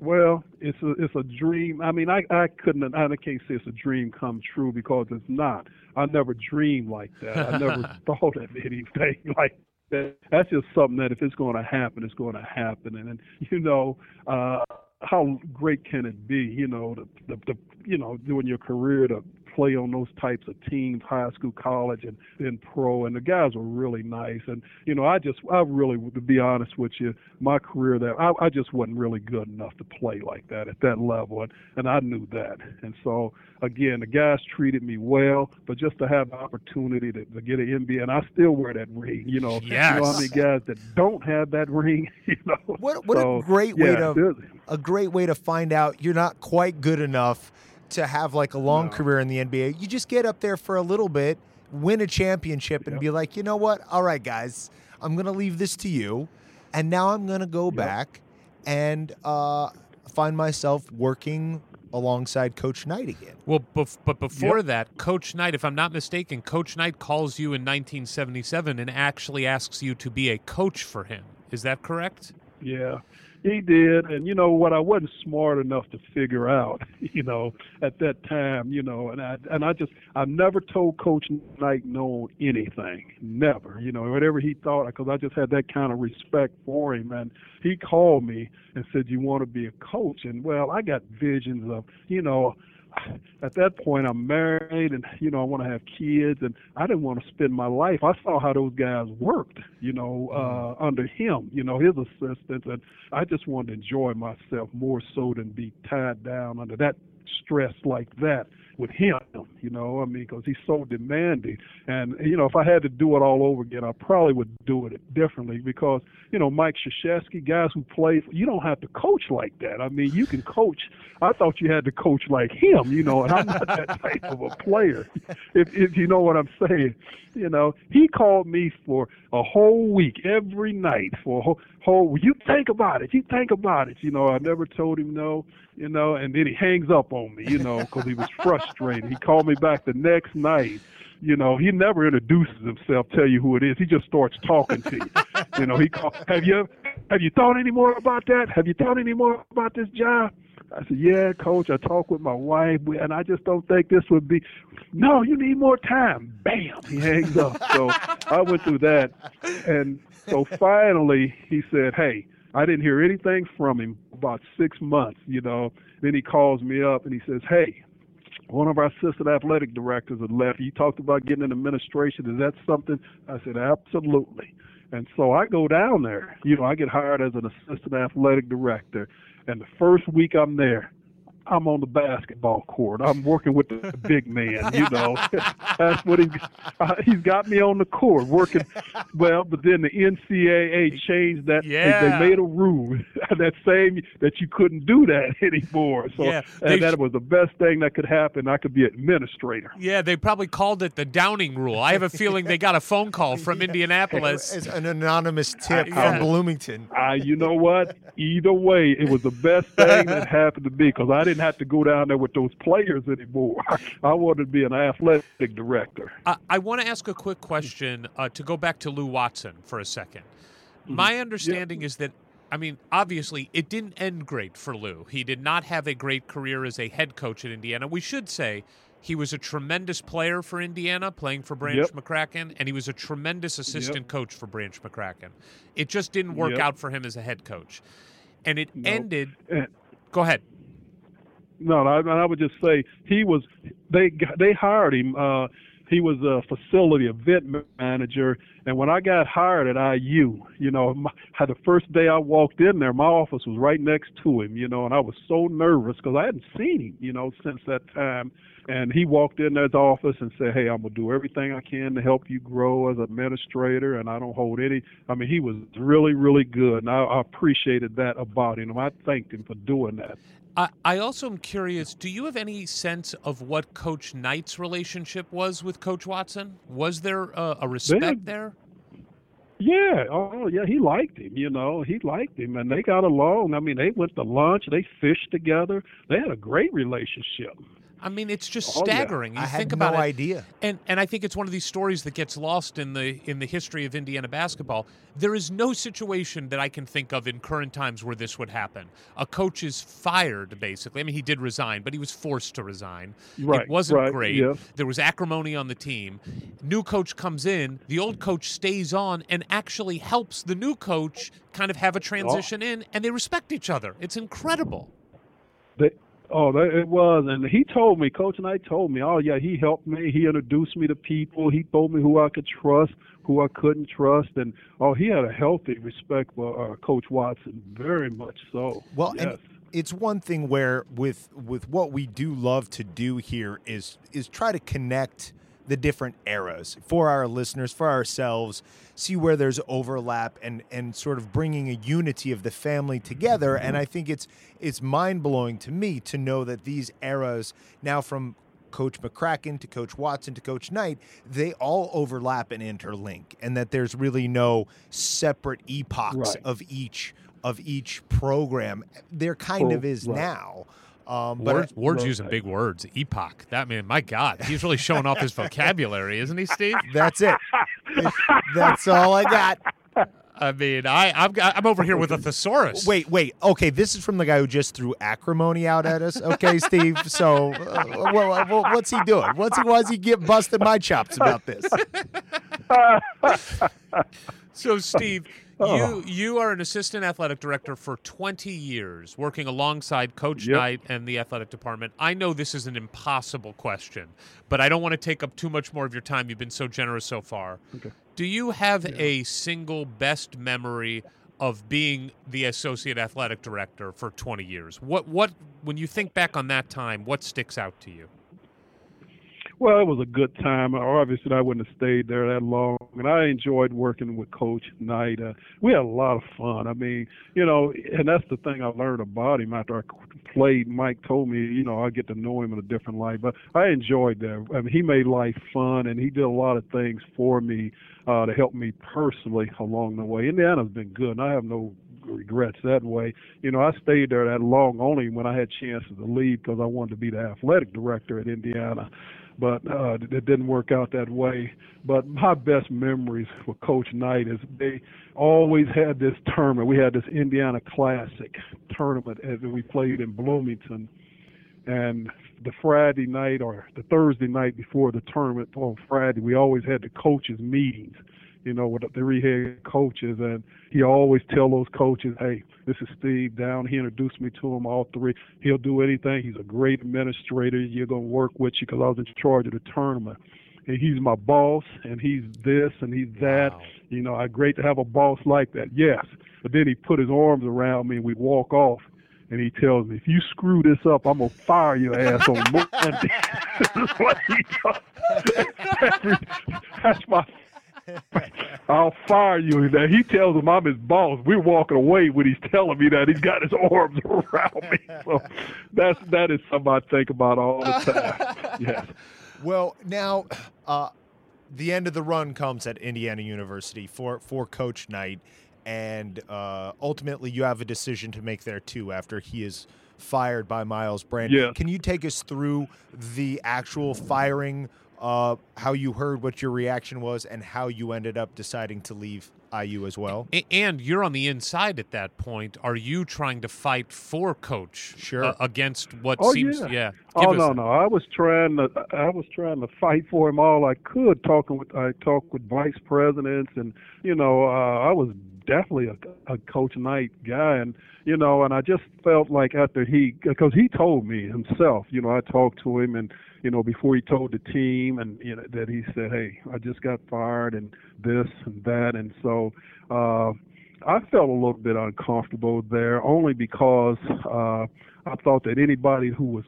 Well, it's a it's a dream. I mean, I I couldn't I can't say it's a dream come true because it's not. I never dreamed like that. I never (laughs) thought of anything (laughs) like that. That's just something that if it's going to happen, it's going to happen. And, and you know, uh, how great can it be? You know, the, the the you know doing your career to play on those types of teams, high school, college, and then pro. And the guys were really nice. And you know, I just, I really, to be honest with you, my career there, I, I just wasn't really good enough to play like that at that level, and, and I knew that. And so again, the guys treated me well, but just to have the opportunity to, to get an NBA, and I still wear that ring. You know, you know how many guys that don't have that ring. (laughs) You know, What what So, a great way yeah, to a great way to find out you're not quite good enough to have like a long No. career in the NBA. You just get up there for a little bit, win a championship, and be like, you know what? All right, guys, I'm gonna leave this to you, and now I'm gonna go back and uh, find myself working alongside Coach Knight again. Well, bef- but before that, Coach Knight, if I'm not mistaken, Coach Knight calls you in 1977 and actually asks you to be a coach for him. Is that correct? Yeah, he did. And you know what? I wasn't smart enough to figure out, (laughs) you know, at that time, you know, and I and I just I never told Coach Knight no anything, never, you know, whatever he thought, because I just had that kind of respect for him. And he called me and said, "You want to be a coach?" And well, I got visions of, you know. At that point, I'm married, and you know I want to have kids, and I didn't want to spend my life. I saw how those guys worked, you know, uh, under him, you know, his assistants, and I just wanted to enjoy myself more so than be tied down under that stress like that. With him. You know, I mean, because he's so demanding. And you know, if I had to do it all over again, I probably would do it differently because you know, Mike Krzyzewski, guys who play, you don't have to coach like that. I mean, you can coach. I thought you had to coach like him. You know, and I'm not that (laughs) type of a player. If if you know what I'm saying, you know, he called me for a whole week every night for a whole, whole you think about it, you think about it. You know, I never told him no you know, and then he hangs up on me, you know, because he was (laughs) frustrated. He called me back the next night. You know, he never introduces himself, tell you who it is. He just starts talking to you. you know, he called, have you have you thought any more about that? Have you thought any more about this job? I said, yeah, coach, I talked with my wife, and I just don't think this would be. No, you need more time. Bam, he hangs up. So I went through that, and so finally he said, hey, I didn't hear anything from him about six months, you know. Then he calls me up and he says, Hey, one of our assistant athletic directors had left. You talked about getting an administration. Is that something? I said, Absolutely. And so I go down there. You know, I get hired as an assistant athletic director. And the first week I'm there, I'm on the basketball court. I'm working with the big man, you know. (laughs) That's what he uh, he's got me on the court working. Well, but then the NCAA changed that. Yeah. They, they made a rule (laughs) that same that you couldn't do that (laughs) anymore. So Yeah, and they that was the best thing that could happen. I could be administrator. Yeah, they probably called it the Downing rule. I have a feeling they got a phone call from Indianapolis. It's an anonymous tip yeah. from Bloomington. I, you know what? Either way, it was the best thing that happened to me because I didn't have to go down there with those players anymore. I wanted to be an athletic director. I, I want to ask a quick question uh, to go back to Lou Watson for a 2nd My understanding is that, I mean, obviously, it didn't end great for Lou. He did not have a great career as a head coach at Indiana. We should say he was a tremendous player for Indiana, playing for Branch Yep. McCracken, and he was a tremendous assistant coach for Branch McCracken. It just didn't work Yep. out for him as a head coach. And it Nope. ended. And- Go ahead. No, I, I would just say he was. They they hired him. Uh, he was a facility event manager, and when I got hired at IU, you know, my, the first day I walked in there, my office was right next to him, you know, and I was so nervous because I hadn't seen him, you know, since that time. And he walked in his office and said, "Hey, I'm gonna do everything I can to help you grow as an administrator, and I don't hold any." I mean, he was really, really good, and I, I appreciated that about him. I thanked him for doing that. I, I also am curious do you have any sense of what Coach Knight's relationship was with Coach Watson? Was there a, a respect there? Yeah, oh yeah, he liked him. You know, he liked him, and they got along. I mean, they went to lunch, they fished together. They had a great relationship. I mean, it's just Oh, yeah. staggering. You I think had about no it. idea. And and I think it's one of these stories that gets lost in the in the history of Indiana basketball. There is no situation that I can think of in current times where this would happen. A coach is fired basically. I mean, he did resign, but he was forced to resign. Right, It wasn't right, great. yes. There was acrimony on the team. New coach comes in, the old coach stays on and actually helps the new coach kind of have a transition oh. in and they respect each other. It's incredible. Oh, they, it was, and he told me, Coach Knight told me, oh yeah, he helped me. He introduced me to people. He told me who I could trust, who I couldn't trust, and oh, he had a healthy respect for uh, Coach Watson, very much so. Well, yes. and it's one thing where with with what we do love to do here is is try to connect the different eras for our listeners, for ourselves, see where there's overlap and and sort of bringing a unity of the family together. And mm-hmm. I think it's it's mind blowing to me to know that these eras now from Coach McCracken to Coach Watson to Coach Knight, they all overlap and interlink, and that there's really no separate epochs Right. of each of each program. There kind of Oh, is right. now. Um, but Words, words Right. using big words. Epoch. That man, my God, he's really showing off his vocabulary, isn't he, Steve? (laughs) that's it. that's all I got. I mean, I, I'm, I'm over here with a thesaurus. Wait, wait. Okay, this is from the guy who just threw acrimony out at us. Okay, (laughs) Steve. So, uh, what, what, what's he doing? What's he? Why is he get busting my chops about this? (laughs) So, Steve, Oh. you you are an assistant athletic director for 20 years, working alongside Coach Yep. Knight and the athletic department. I know this is an impossible question, but I don't want to take up too much more of your time. You've been so generous so far. Okay. Do you have a single best memory of being the associate athletic director for 20 years? What what when you think back on that time, what sticks out to you? Well, it was a good time. Obviously, I wouldn't have stayed there that long, and I enjoyed working with Coach Knight. Uh, we had a lot of fun. I mean, you know, and that's the thing I learned about him after I played. Mike told me, you know, I get to know him in a different light, but I enjoyed that. I mean, he made life fun, and he did a lot of things for me uh, to help me personally along the way. Indiana's been good, and I have no regrets that way. You know, I stayed there that long only when I had chances to leave because I wanted to be the athletic director at Indiana but uh, it didn't work out that way. But my best memories with Coach Knight is they always had this tournament. We had this Indiana Classic tournament as we played in Bloomington, and the Friday night or the Thursday night before the tournament on Friday, we always had the coaches meetings you know, with the three head coaches, and he always tell those coaches, "Hey, this is Steve Down." He introduced me to them all three. He'll do anything. He's a great administrator. You're gonna work with you because I was in charge of the tournament. And he's my boss, and he's this and he's that. Wow. You know, I great to have a boss like that. Yes, but then he put his arms around me, and we walk off and he tells me, if you screw this up, I'm gonna fire your ass on (laughs) Monday. (laughs) what he does. (laughs) That's my (laughs) I'll fire you. Now he tells him I'm his boss. We're walking away when he's telling me that he's got his arms (laughs) around me. So that's that is something I think about all the time. (laughs) Yes. Well, now uh, the end of the run comes at Indiana University for for Coach Knight, and uh, ultimately you have a decision to make there too after he is fired by Myles Brand. Yeah. Can you take us through the actual firing? Uh, how you heard what your reaction was and how you ended up deciding to leave IU as well. And you're on the inside at that point. Are you trying to fight for coach? Sure. Uh, against what oh, seems yeah. yeah. oh no no. I was trying to I was trying to fight for him all I could. Talking with I talked with vice presidents and you know uh, I was definitely a, a coach Knight guy and you know and I just felt like after he because he told me himself you know I talked to him and you know, before he told the team and you know that he said, "Hey, I just got fired and this and that," and so uh, I felt a little bit uncomfortable there, only because uh, I thought that anybody who was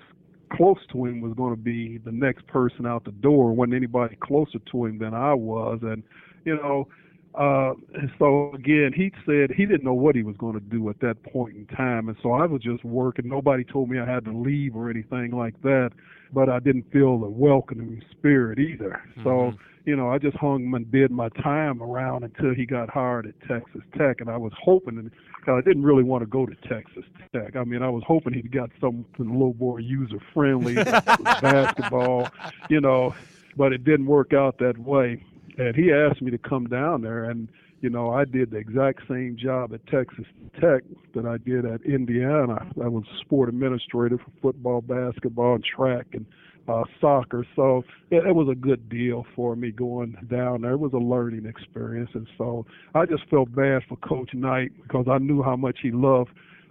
close to him was going to be the next person out the door. wasn't anybody closer to him than I was, and you know. Uh, and so again, he said he didn't know what he was going to do at that point in time, and so I was just working. Nobody told me I had to leave or anything like that but I didn't feel the welcoming spirit either. Mm-hmm. So, you know, I just hung and did my time around until he got hired at Texas Tech, and I was hoping, because I didn't really want to go to Texas Tech. I mean, I was hoping he'd got something a little more user friendly, (laughs) basketball, you know, but it didn't work out that way. And he asked me to come down there, and you know, I did the exact same job at Texas Tech that I did at Indiana. I was sport administrator for football, basketball, and track and uh, soccer. So it, it was a good deal for me going down there. It was a learning experience, and so I just felt bad for Coach Knight because I knew how much he loved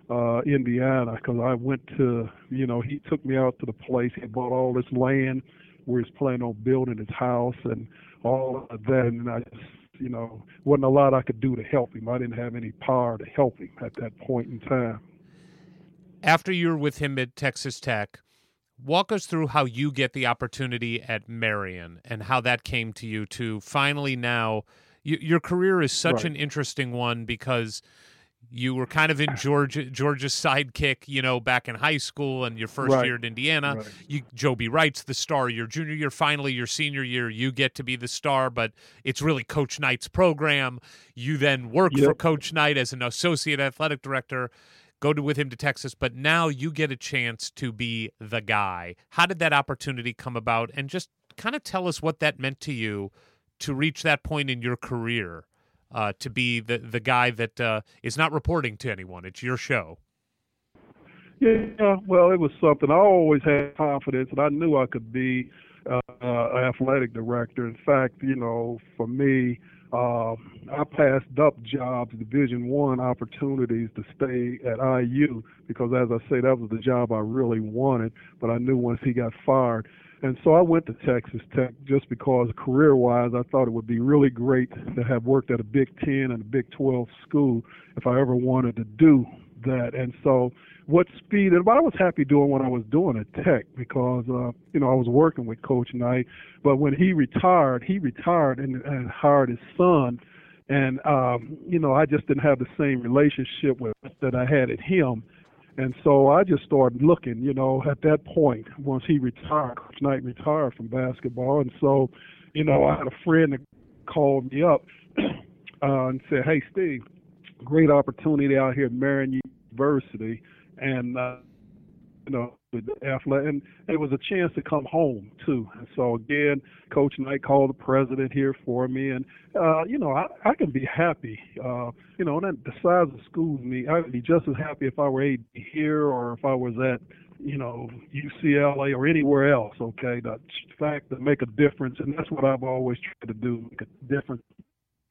uh Indiana because I went to you know he took me out to the place he bought all this land where he's planning on building his house and all of that and I just you know, wasn't a lot I could do to help him. I didn't have any power to help him at that point in time. After you were with him at Texas Tech, walk us through how you get the opportunity at Marian and how that came to you to finally now. your career is such right. an interesting one because you were kind of in (clears throat) Georgia Georgia's sidekick, you know, back in high school and your first right. year at Indiana. Right. You Joby Wright's the star. Your junior year, finally your senior year, you get to be the star, but it's really Coach Knight's program. You then work yep. for Coach Knight as an associate athletic director. Go to, with him to Texas, but now you get a chance to be the guy. How did that opportunity come about? And just kind of tell us what that meant to you to reach that point in your career uh, to be the the guy that uh, is not reporting to anyone. It's your show. Yeah, well, it was something. I always had confidence, and I knew I could be uh, an athletic director. In fact, you know, for me, uh, I passed up jobs, Division One opportunities to stay at IU because, as I say, that was the job I really wanted. But I knew once he got fired, and so I went to Texas Tech just because career wise, I thought it would be really great to have worked at a Big Ten and a Big 12 school if I ever wanted to do that. And so, what speed? And I was happy doing what I was doing at Tech because uh, you know I was working with Coach Knight. But when he retired, he retired and, and hired his son. And um, you know, I just didn't have the same relationship with that I had at him. And so I just started looking, you know, at that point, once he retired, Coach Knight retired from basketball. And so, you know, I had a friend that called me up (clears throat) uh, and said, Hey, Steve, great opportunity out here at Marian University. And, uh, you know, with the athletic, and it was a chance to come home too. And so again, Coach Knight called the president here for me, and uh, you know, I, I can be happy. Uh, you know, and the size of schools me, I'd be just as happy if I were AD here or if I was at you know, UCLA or anywhere else, okay? The fact to make a difference, and that's what I've always tried to do, make a difference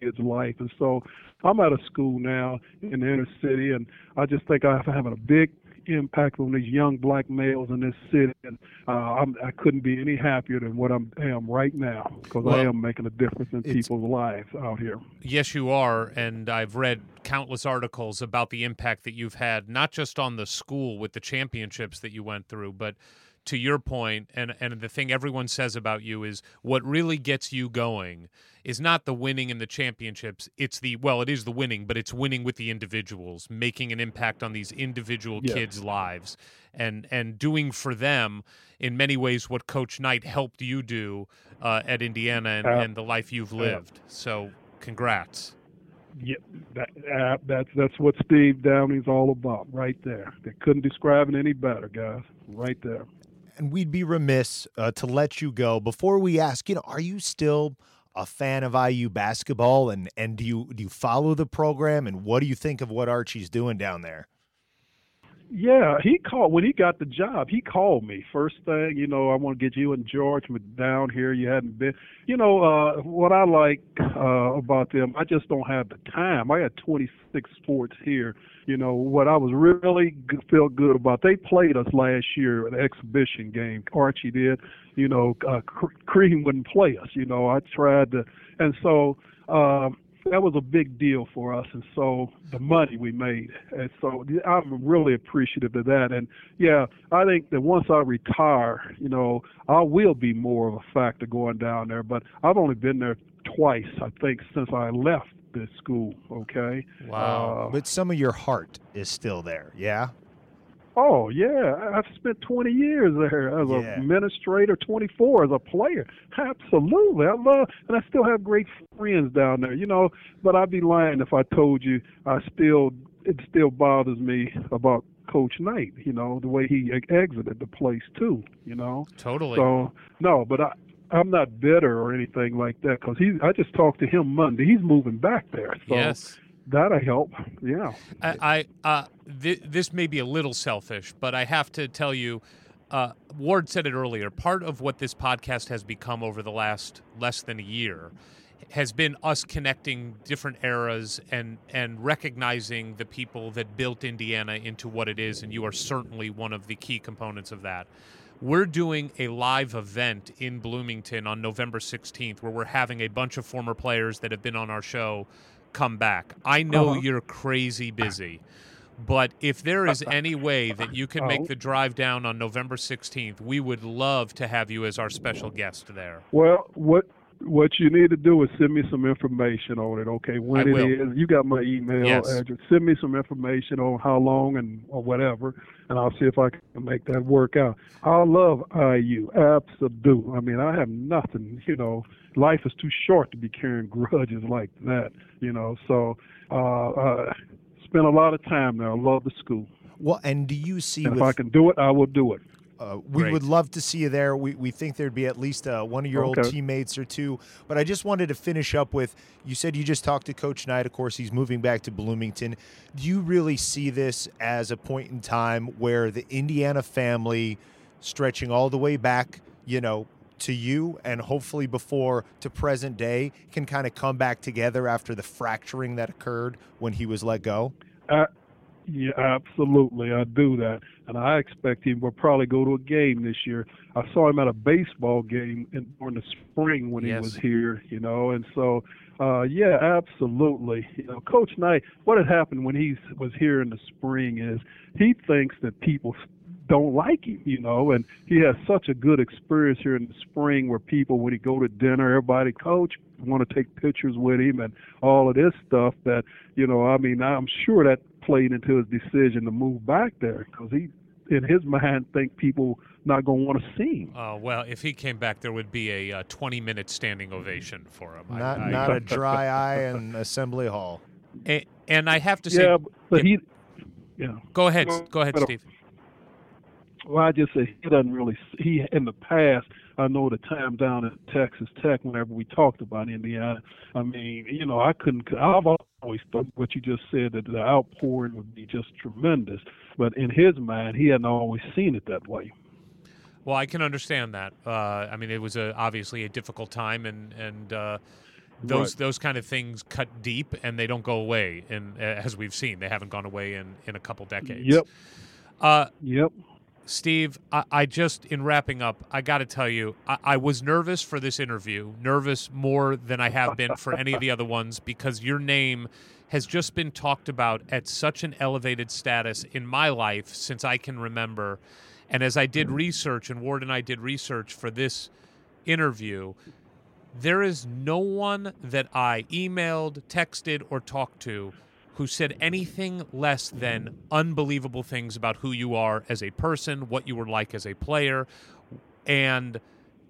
kids' life. And so I'm at a school now in the inner city, and I just think I'm having a big impact on these young black males in this city. And uh, I'm, I couldn't be any happier than what I'm, I am right now because Well, I am making a difference in people's lives out here. Yes, you are. And I've read countless articles about the impact that you've had, not just on the school with the championships that you went through, but to your point, and, and the thing everyone says about you is what really gets you going is not the winning and the championships. It's the, well, it is the winning, but it's winning with the individuals, making an impact on these individual Yeah. kids' lives and, and doing for them in many ways what Coach Knight helped you do uh, at Indiana and, Uh, and the life you've lived. So, congrats. Yeah, that, uh, that's that's what Steve Downing's all about, right there. They couldn't describe it any better, guys. Right there. And we'd be remiss uh, to let you go before we ask. You know, are you still a fan of IU basketball, and and do you do you follow the program, and what do you think of what Archie's doing down there? Yeah, he called when he got the job. He called me first thing. You know, I want to get you and George down here. You hadn't been. You know, uh, what I like uh, about them, I just don't have the time. I got 26 sports here. You know, what I was really g- felt good about. They played us last year, an exhibition game. Archie did. You know, uh, Cre- Crean wouldn't play us. You know, I tried to, and so. Um, that was a big deal for us, and so the money we made, and so I'm really appreciative of that. And yeah, I think that once I retire, you know, I will be more of a factor going down there. But I've only been there twice, I think, since I left this school. Okay. Wow. Uh, But some of your heart is still there, yeah. Oh yeah, I've spent 20 years there as Yeah. an administrator, 24 as a player. Absolutely, I love, and I still have great friends down there. You know, but I'd be lying if I told you I still it still bothers me about Coach Knight. You know, the way he exited the place too. You know, Totally. so no, but I. I'm not bitter or anything like that because he. I just talked to him Monday. He's moving back there, so yes. That'll help. Yeah. I, I uh, th- this may be a little selfish, but I have to tell you, uh, Ward said it earlier. Part of what this podcast has become over the last less than a year has been us connecting different eras and and recognizing the people that built Indiana into what it is, and you are certainly one of the key components of that. We're doing a live event in Bloomington on November 16th where we're having a bunch of former players that have been on our show come back. I know Uh-huh. you're crazy busy, but if there is (laughs) any way that you can make Oh. the drive down on November 16th, we would love to have you as our special guest there. Well, what what you need to do is send me some information on it. Okay, when I it will. is, you got my email Yes. address. Send me some information on how long and or whatever, and I'll see if I can make that work out. I love IU, absolute. I mean, I have nothing. You know, life is too short to be carrying grudges (laughs) like that. You know, so uh, uh, spent a lot of time there. I love the school, Well, and do you see and with if I can do it, I will do it. Uh, we Great. would love to see you there. We, we think there'd be at least uh, one of your old teammates or two. But I just wanted to finish up with you said you just talked to Coach Knight. Of course, he's moving back to Bloomington. Do you really see this as a point in time where the Indiana family, stretching all the way back, you know, to you and hopefully before to present day, can kind of come back together after the fracturing that occurred when he was let go? Uh, Yeah, absolutely. I do that, and I expect he will probably go to a game this year. I saw him at a baseball game in, in the spring when Yes. he was here, you know, and so uh, yeah, absolutely. You know, Coach Knight, what had happened when he was here in the spring is he thinks that people don't like him, you know, and he has such a good experience here in the spring where people, when he go to dinner, everybody, Coach, want to take pictures with him and all of this stuff that, you know, I mean, I'm sure that played into his decision to move back there because he, in his mind, think people not going to want to see him. Uh, well, if he came back, there would be a uh, 20 minute standing ovation for him. Not I- not a dry (laughs) eye in Assembly Hall. A- and I have to say, yeah, but he, yeah. go ahead, go ahead, Steve. Well, I just say he doesn't really. He in the past, I know the time down at Texas Tech, whenever we talked about Indiana, I mean, you know, I couldn't. I've always thought what you just said that the outpouring would be just tremendous, but in his mind, he hadn't always seen it that way. Well, I can understand that. Uh, I mean, it was a, obviously a difficult time, and and uh, those Right. those kind of things cut deep, and they don't go away. And as we've seen, they haven't gone away in in a couple decades. Yep. Uh, Yep. Steve, I, I just, in wrapping up, I got to tell you, I, I was nervous for this interview, nervous more than I have been for any of the other ones because your name has just been talked about at such an elevated status in my life since I can remember. And as I did research, and Ward and I did research for this interview, there is no one that I emailed, texted, or talked to who said anything less than unbelievable things about who you are as a person, what you were like as a player. And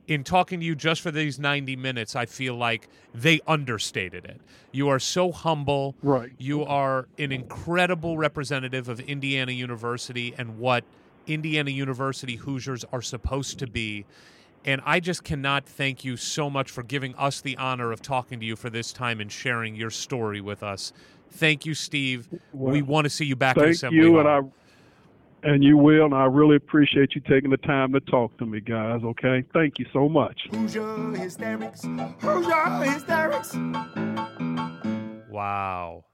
in talking to you just for these 90 minutes, I feel like they understated it. You are so humble. Right. You are an incredible representative of Indiana University and what Indiana University Hoosiers are supposed to be. And I just cannot thank you so much for giving us the honor of talking to you for this time and sharing your story with us. Thank you, Steve. we want to see you back at Thank Assembly you, Hall. and I and you will, and I really appreciate you taking the time to talk to me, guys. Okay, thank you so much. Hoosier hysterics. Hoosier hysterics. Wow.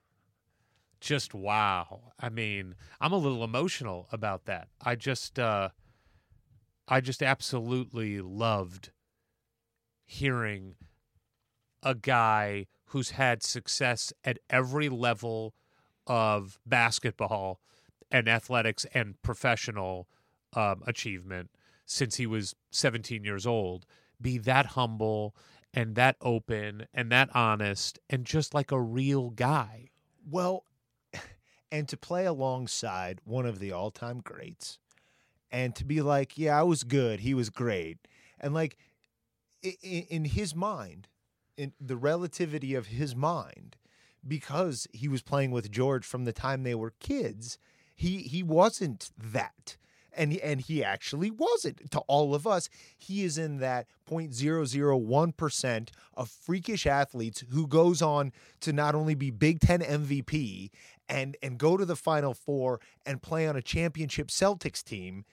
Just wow. I mean, I'm a little emotional about that. I just uh I just absolutely loved hearing a guy who's had success at every level of basketball and athletics and professional um, achievement since he was 17 years old. Be that humble and that open and that honest and just like a real guy. Well, (laughs) and to play alongside one of the all-time greats, and to be like, yeah, I was good, he was great, and like, i- i- in his mind, in the relativity of his mind, because he was playing with George from the time they were kids, he he wasn't that. And, and he actually wasn't to all of us. He is in that 0.001% of freakish athletes who goes on to not only be Big Ten MVP and, and go to the Final Four and play on a championship Celtics team,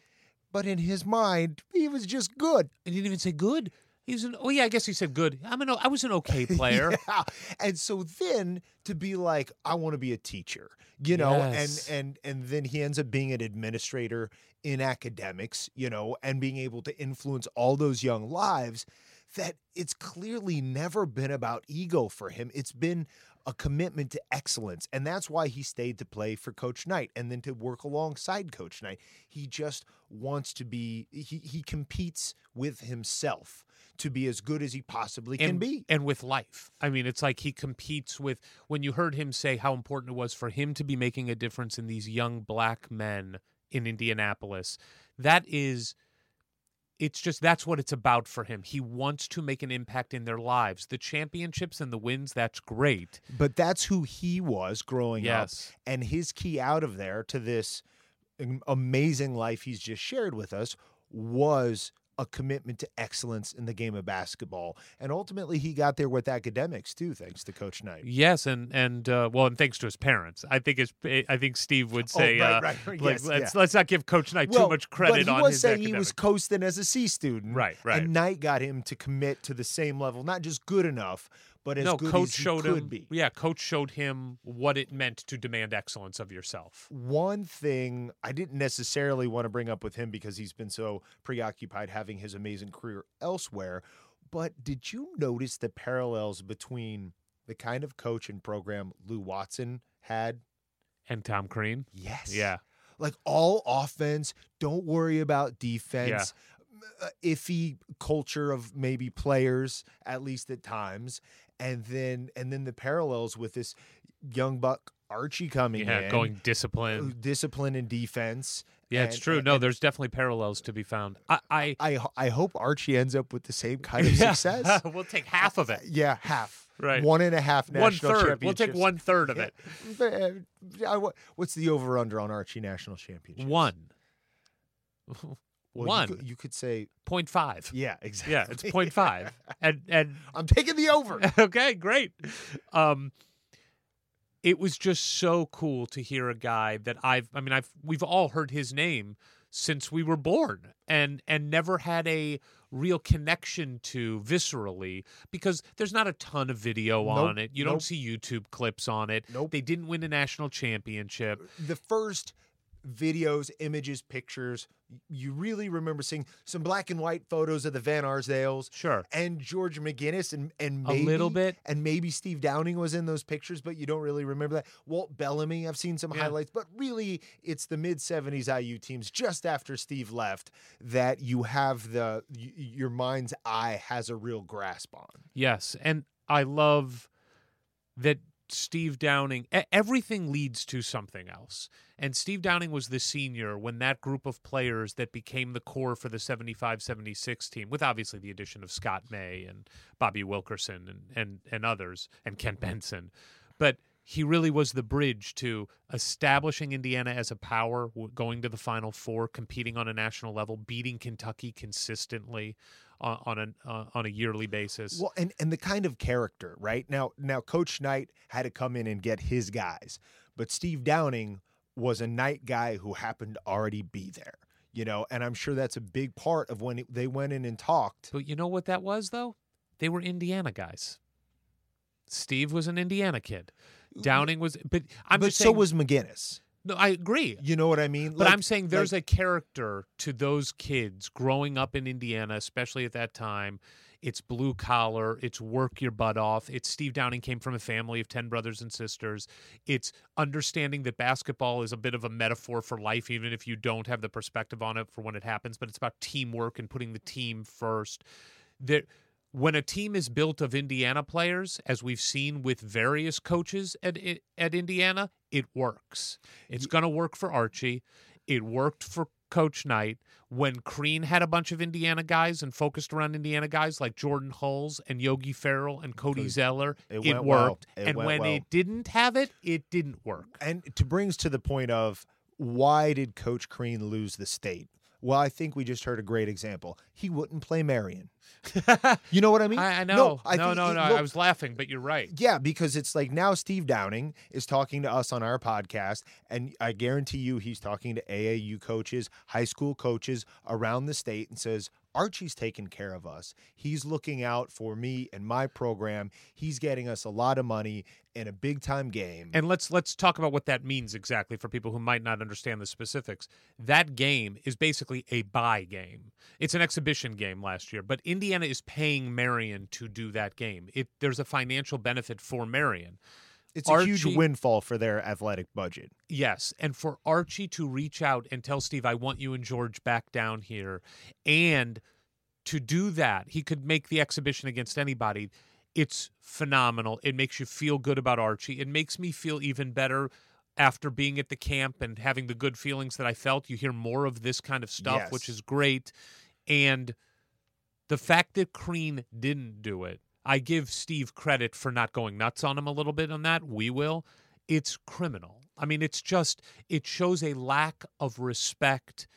but in his mind, he was just good. He didn't even say good. He's an oh yeah, I guess he said good. I'm an I was an okay (laughs) player. Yeah. And so then to be like, I want to be a teacher, you know, Yes. and and and then he ends up being an administrator in academics, you know, and being able to influence all those young lives that it's clearly never been about ego for him. It's been a commitment to excellence. And that's why he stayed to play for Coach Knight and then to work alongside Coach Knight. He just wants to be he he competes with himself to be as good as he possibly can and, be. and with life. I mean, it's like he competes with when you heard him say how important it was for him to be making a difference in these young black men in Indianapolis. That is it's just that's what it's about for him. He wants to make an impact in their lives. The championships and the wins, that's great. But that's who he was growing Yes. up. And his key out of there to this amazing life he's just shared with us was a commitment to excellence in the game of basketball. And ultimately, he got there with academics too, thanks to Coach Knight. Yes, and and uh, well, and thanks to his parents. I think his I think Steve would Oh, say right, uh, right, right. like Yes, let's yeah. let's not give Coach Knight Well, too much credit but he on was his saying he was coasting as a C student. Right, right. And Knight got him to commit to the same level, not just good enough, but as no, good coach as he showed could him. be. Yeah, coach showed him what it meant to demand excellence of yourself. One thing I didn't necessarily want to bring up with him because he's been so preoccupied having his amazing career elsewhere, but did you notice the parallels between the kind of coach and program Lou Watson had? And Tom Crean. Yes. Yeah. Like all offense, don't worry about defense. uh, Iffy culture of maybe players, at least at times, and then and then the parallels with this young buck Archie coming Yeah, in, going discipline. discipline and defense. Yeah, it's true. and- No, and there's definitely parallels to be found. I, I I I hope Archie ends up with the same kind of (laughs) Yeah. success. (laughs) we'll take half of it. Yeah, half. (laughs) Right. One and a half One national third. We'll take one third of Yeah. it. Uh, What's the over under on Archie national championships? One. Well, one. You could, you could say, Point five. yeah, exactly. Yeah, it's point five. (laughs) And and I'm taking the over. (laughs) okay, great. Um, it was just so cool to hear a guy that I've. I mean, I've we've all heard his name since we were born, and and never had a real connection to viscerally because there's not a ton of video Nope, on it. You don't see YouTube clips on it. Nope. They didn't win a national championship. the first videos, images, pictures, you really remember seeing some black and white photos of the Van Arsdales. Sure. And George McGinnis and and A little bit. and maybe Steve Downing was in those pictures, but you don't really remember that. Walt Bellamy, I've seen some Yeah. highlights, but really it's the mid '70s IU teams just after Steve left that you have the y- your mind's eye has a real grasp on. Yes, and I love that Steve Downing. Everything leads to something else, and Steve Downing was the senior when that group of players that became the core for the 75-76 team, with obviously the addition of Scott May and Bobby Wilkerson and and and others, and Kent Benson, but. He really was the bridge to establishing Indiana as a power, going to the Final Four, competing on a national level, beating Kentucky consistently on, on an uh, on a yearly basis. Well, and and the kind of character, right? Now, now Coach Knight had to come in and get his guys, but Steve Downing was a Knight guy who happened to already be there, you know. And I'm sure that's a big part of when it- they went in and talked. But you know what that was, though? They were Indiana guys. Steve was an Indiana kid. Downing was, but I'm but so saying. was McGinnis. No, I agree. You know what I mean? But Like- I'm saying there's like- a character to those kids growing up in Indiana, especially at that time. It's blue collar. It's work your butt off. It's Steve Downing came from a family of 10 brothers and sisters. It's understanding that basketball is a bit of a metaphor for life, even if you don't have the perspective on it for when it happens. But it's about teamwork and putting the team first. There, when a team is built of Indiana players, as we've seen with various coaches at at Indiana, it works. It's going to work for Archie. It worked for Coach Knight when Crean had a bunch of Indiana guys and focused around Indiana guys like Jordan Hulls and Yogi Ferrell and Cody Zeller. it It, went well. worked, It and when well. it didn't have it, it didn't work. and to brings to the point of why did Coach Crean lose the state? Well, I think we just heard a great example. He wouldn't play Marian. (laughs) You know what I mean? I, I know. No, No, I no, think no, it- I was laughing, but you're right. Yeah, because it's like now Steve Downing is talking to us on our podcast, and I guarantee you he's talking to AAU coaches, high school coaches around the state, and says, Archie's taking care of us. He's looking out for me and my program. He's getting us a lot of money in a big time game. And let's let's talk about what that means exactly for people who might not understand the specifics. That game is basically a buy game. It's an exhibition game last year, but Indiana is paying Marian to do that game. It there's a financial benefit for Marian. it's a huge windfall for their athletic budget. Yes, and for Archie to reach out and tell Steve, "I want you and George back down here," and to do that, he could make the exhibition against anybody. It's phenomenal. It makes you feel good about Archie. It makes me feel even better after being at the camp and having the good feelings that I felt. You hear more of this kind of stuff, which is great. And the fact that Crean didn't do it, I give Steve credit for not going nuts on him a little bit on that. We will. It's criminal. I mean, it's just, it shows a lack of respect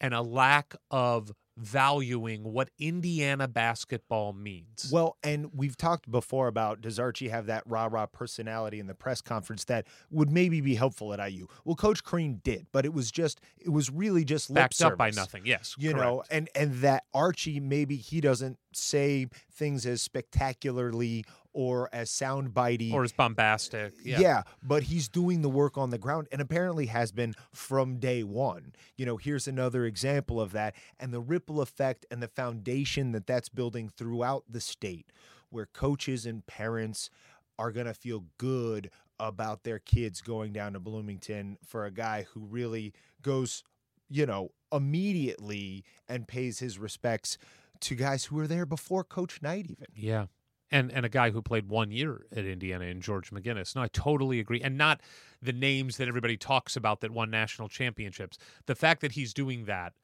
and a lack of valuing what Indiana basketball means. Well, and we've talked before about does Archie have that rah rah personality in the press conference that would maybe be helpful at IU? Well, Coach Crean did, but it was just it was really just backed up by nothing. Yes. You correct. know, and and that Archie maybe he doesn't say things as spectacularly or as soundbitey or as bombastic. Eh, yeah. but he's doing the work on the ground and apparently has been from day one. You know, here's another example of that and the ripple effect and the foundation that that's building throughout the state where coaches and parents are going to feel good about their kids going down to Bloomington for a guy who really goes, you know, immediately and pays his respects to guys who were there before Coach Knight even. Yeah. And and a guy who played one year at Indiana in George McGinnis. No, I totally agree. And not the names that everybody talks about that won national championships. The fact that he's doing that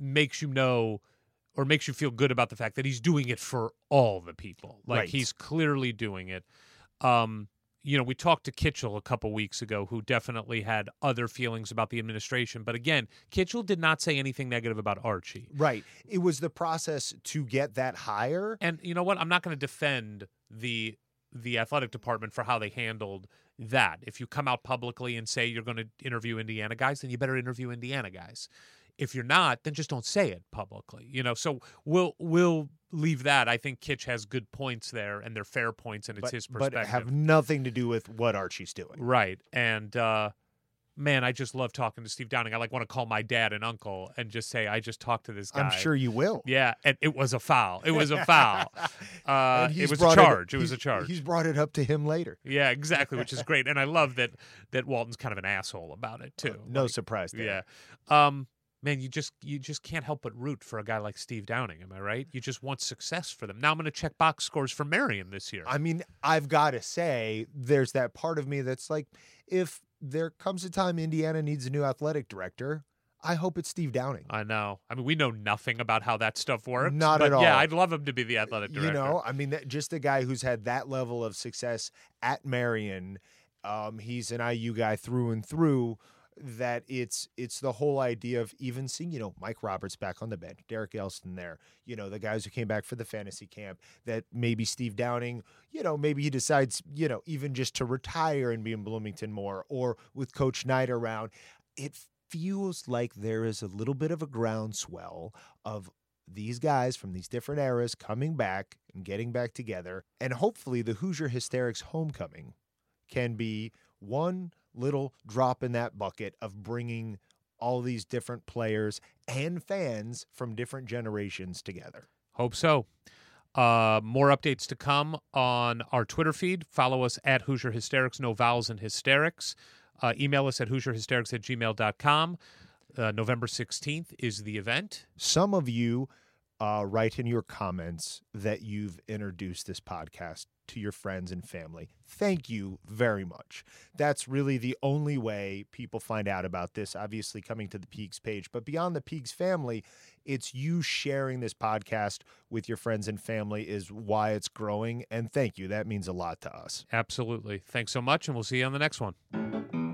makes you know or makes you feel good about the fact that he's doing it for all the people. Like Right. he's clearly doing it. Um, you know, we talked to Kitchel a couple weeks ago, who definitely had other feelings about the administration. But again, Kitchel did not say anything negative about Archie. Right. It was the process to get that hire. And you know what? I'm not going to defend the the athletic department for how they handled that. If you come out publicly and say you're going to interview Indiana guys, then you better interview Indiana guys. If you're not, then just don't say it publicly. You know, so we'll we'll leave that. I think Kitch has good points there, and they're fair points, and it's but, his but perspective. have nothing to do with what Archie's doing. Right. And uh man, I just love talking to Steve Downing. I like want to call my dad and uncle and just say I just talked to this guy. I'm sure you will. Yeah, and it was a foul. It was a foul. (laughs) Uh, it was a charge. It, was a charge. He's brought it up to him later. Yeah, exactly, which is great, and I love that that Walton's kind of an asshole about it too. No Like, surprise there. yeah. Um, man, you just you just can't help but root for a guy like Steve Downing. Am I right? You just want success for them. Now I'm going to check box scores for Marian this year. I mean, I've got to say, there's that part of me that's like, if there comes a time Indiana needs a new athletic director, I hope it's Steve Downing. I know. I mean, we know nothing about how that stuff works. Not but at Yeah. I'd love him to be the athletic director. You know, I mean, that, just a guy who's had that level of success at Marian. Um, he's an IU guy through and through. That it's it's the whole idea of even seeing you know Mike Roberts back on the bench, Derek Elston there, you know the guys who came back for the fantasy camp. That maybe Steve Downing, you know, maybe he decides you know even just to retire and be in Bloomington more, or with Coach Knight around. It feels like there is a little bit of a groundswell of these guys from these different eras coming back and getting back together. And hopefully, the Hoosier Hysterics homecoming can be one little drop in that bucket of bringing all these different players and fans from different generations together. Hope so. Uh, more updates to come on our Twitter feed. Follow us at Hoosier Hysterics, no vowels in hysterics. Uh, email us at HoosierHysterics at gmail.com. Uh, November 16th is the event. Some of you uh, write in your comments that you've introduced this podcast to your friends and family. Thank you very much. That's really the only way people find out about this, obviously coming to the Peegs page. But beyond the Peegs family, it's you sharing this podcast with your friends and family is why it's growing. And thank you. That means a lot to us. Absolutely. Thanks so much, and we'll see you on the next one.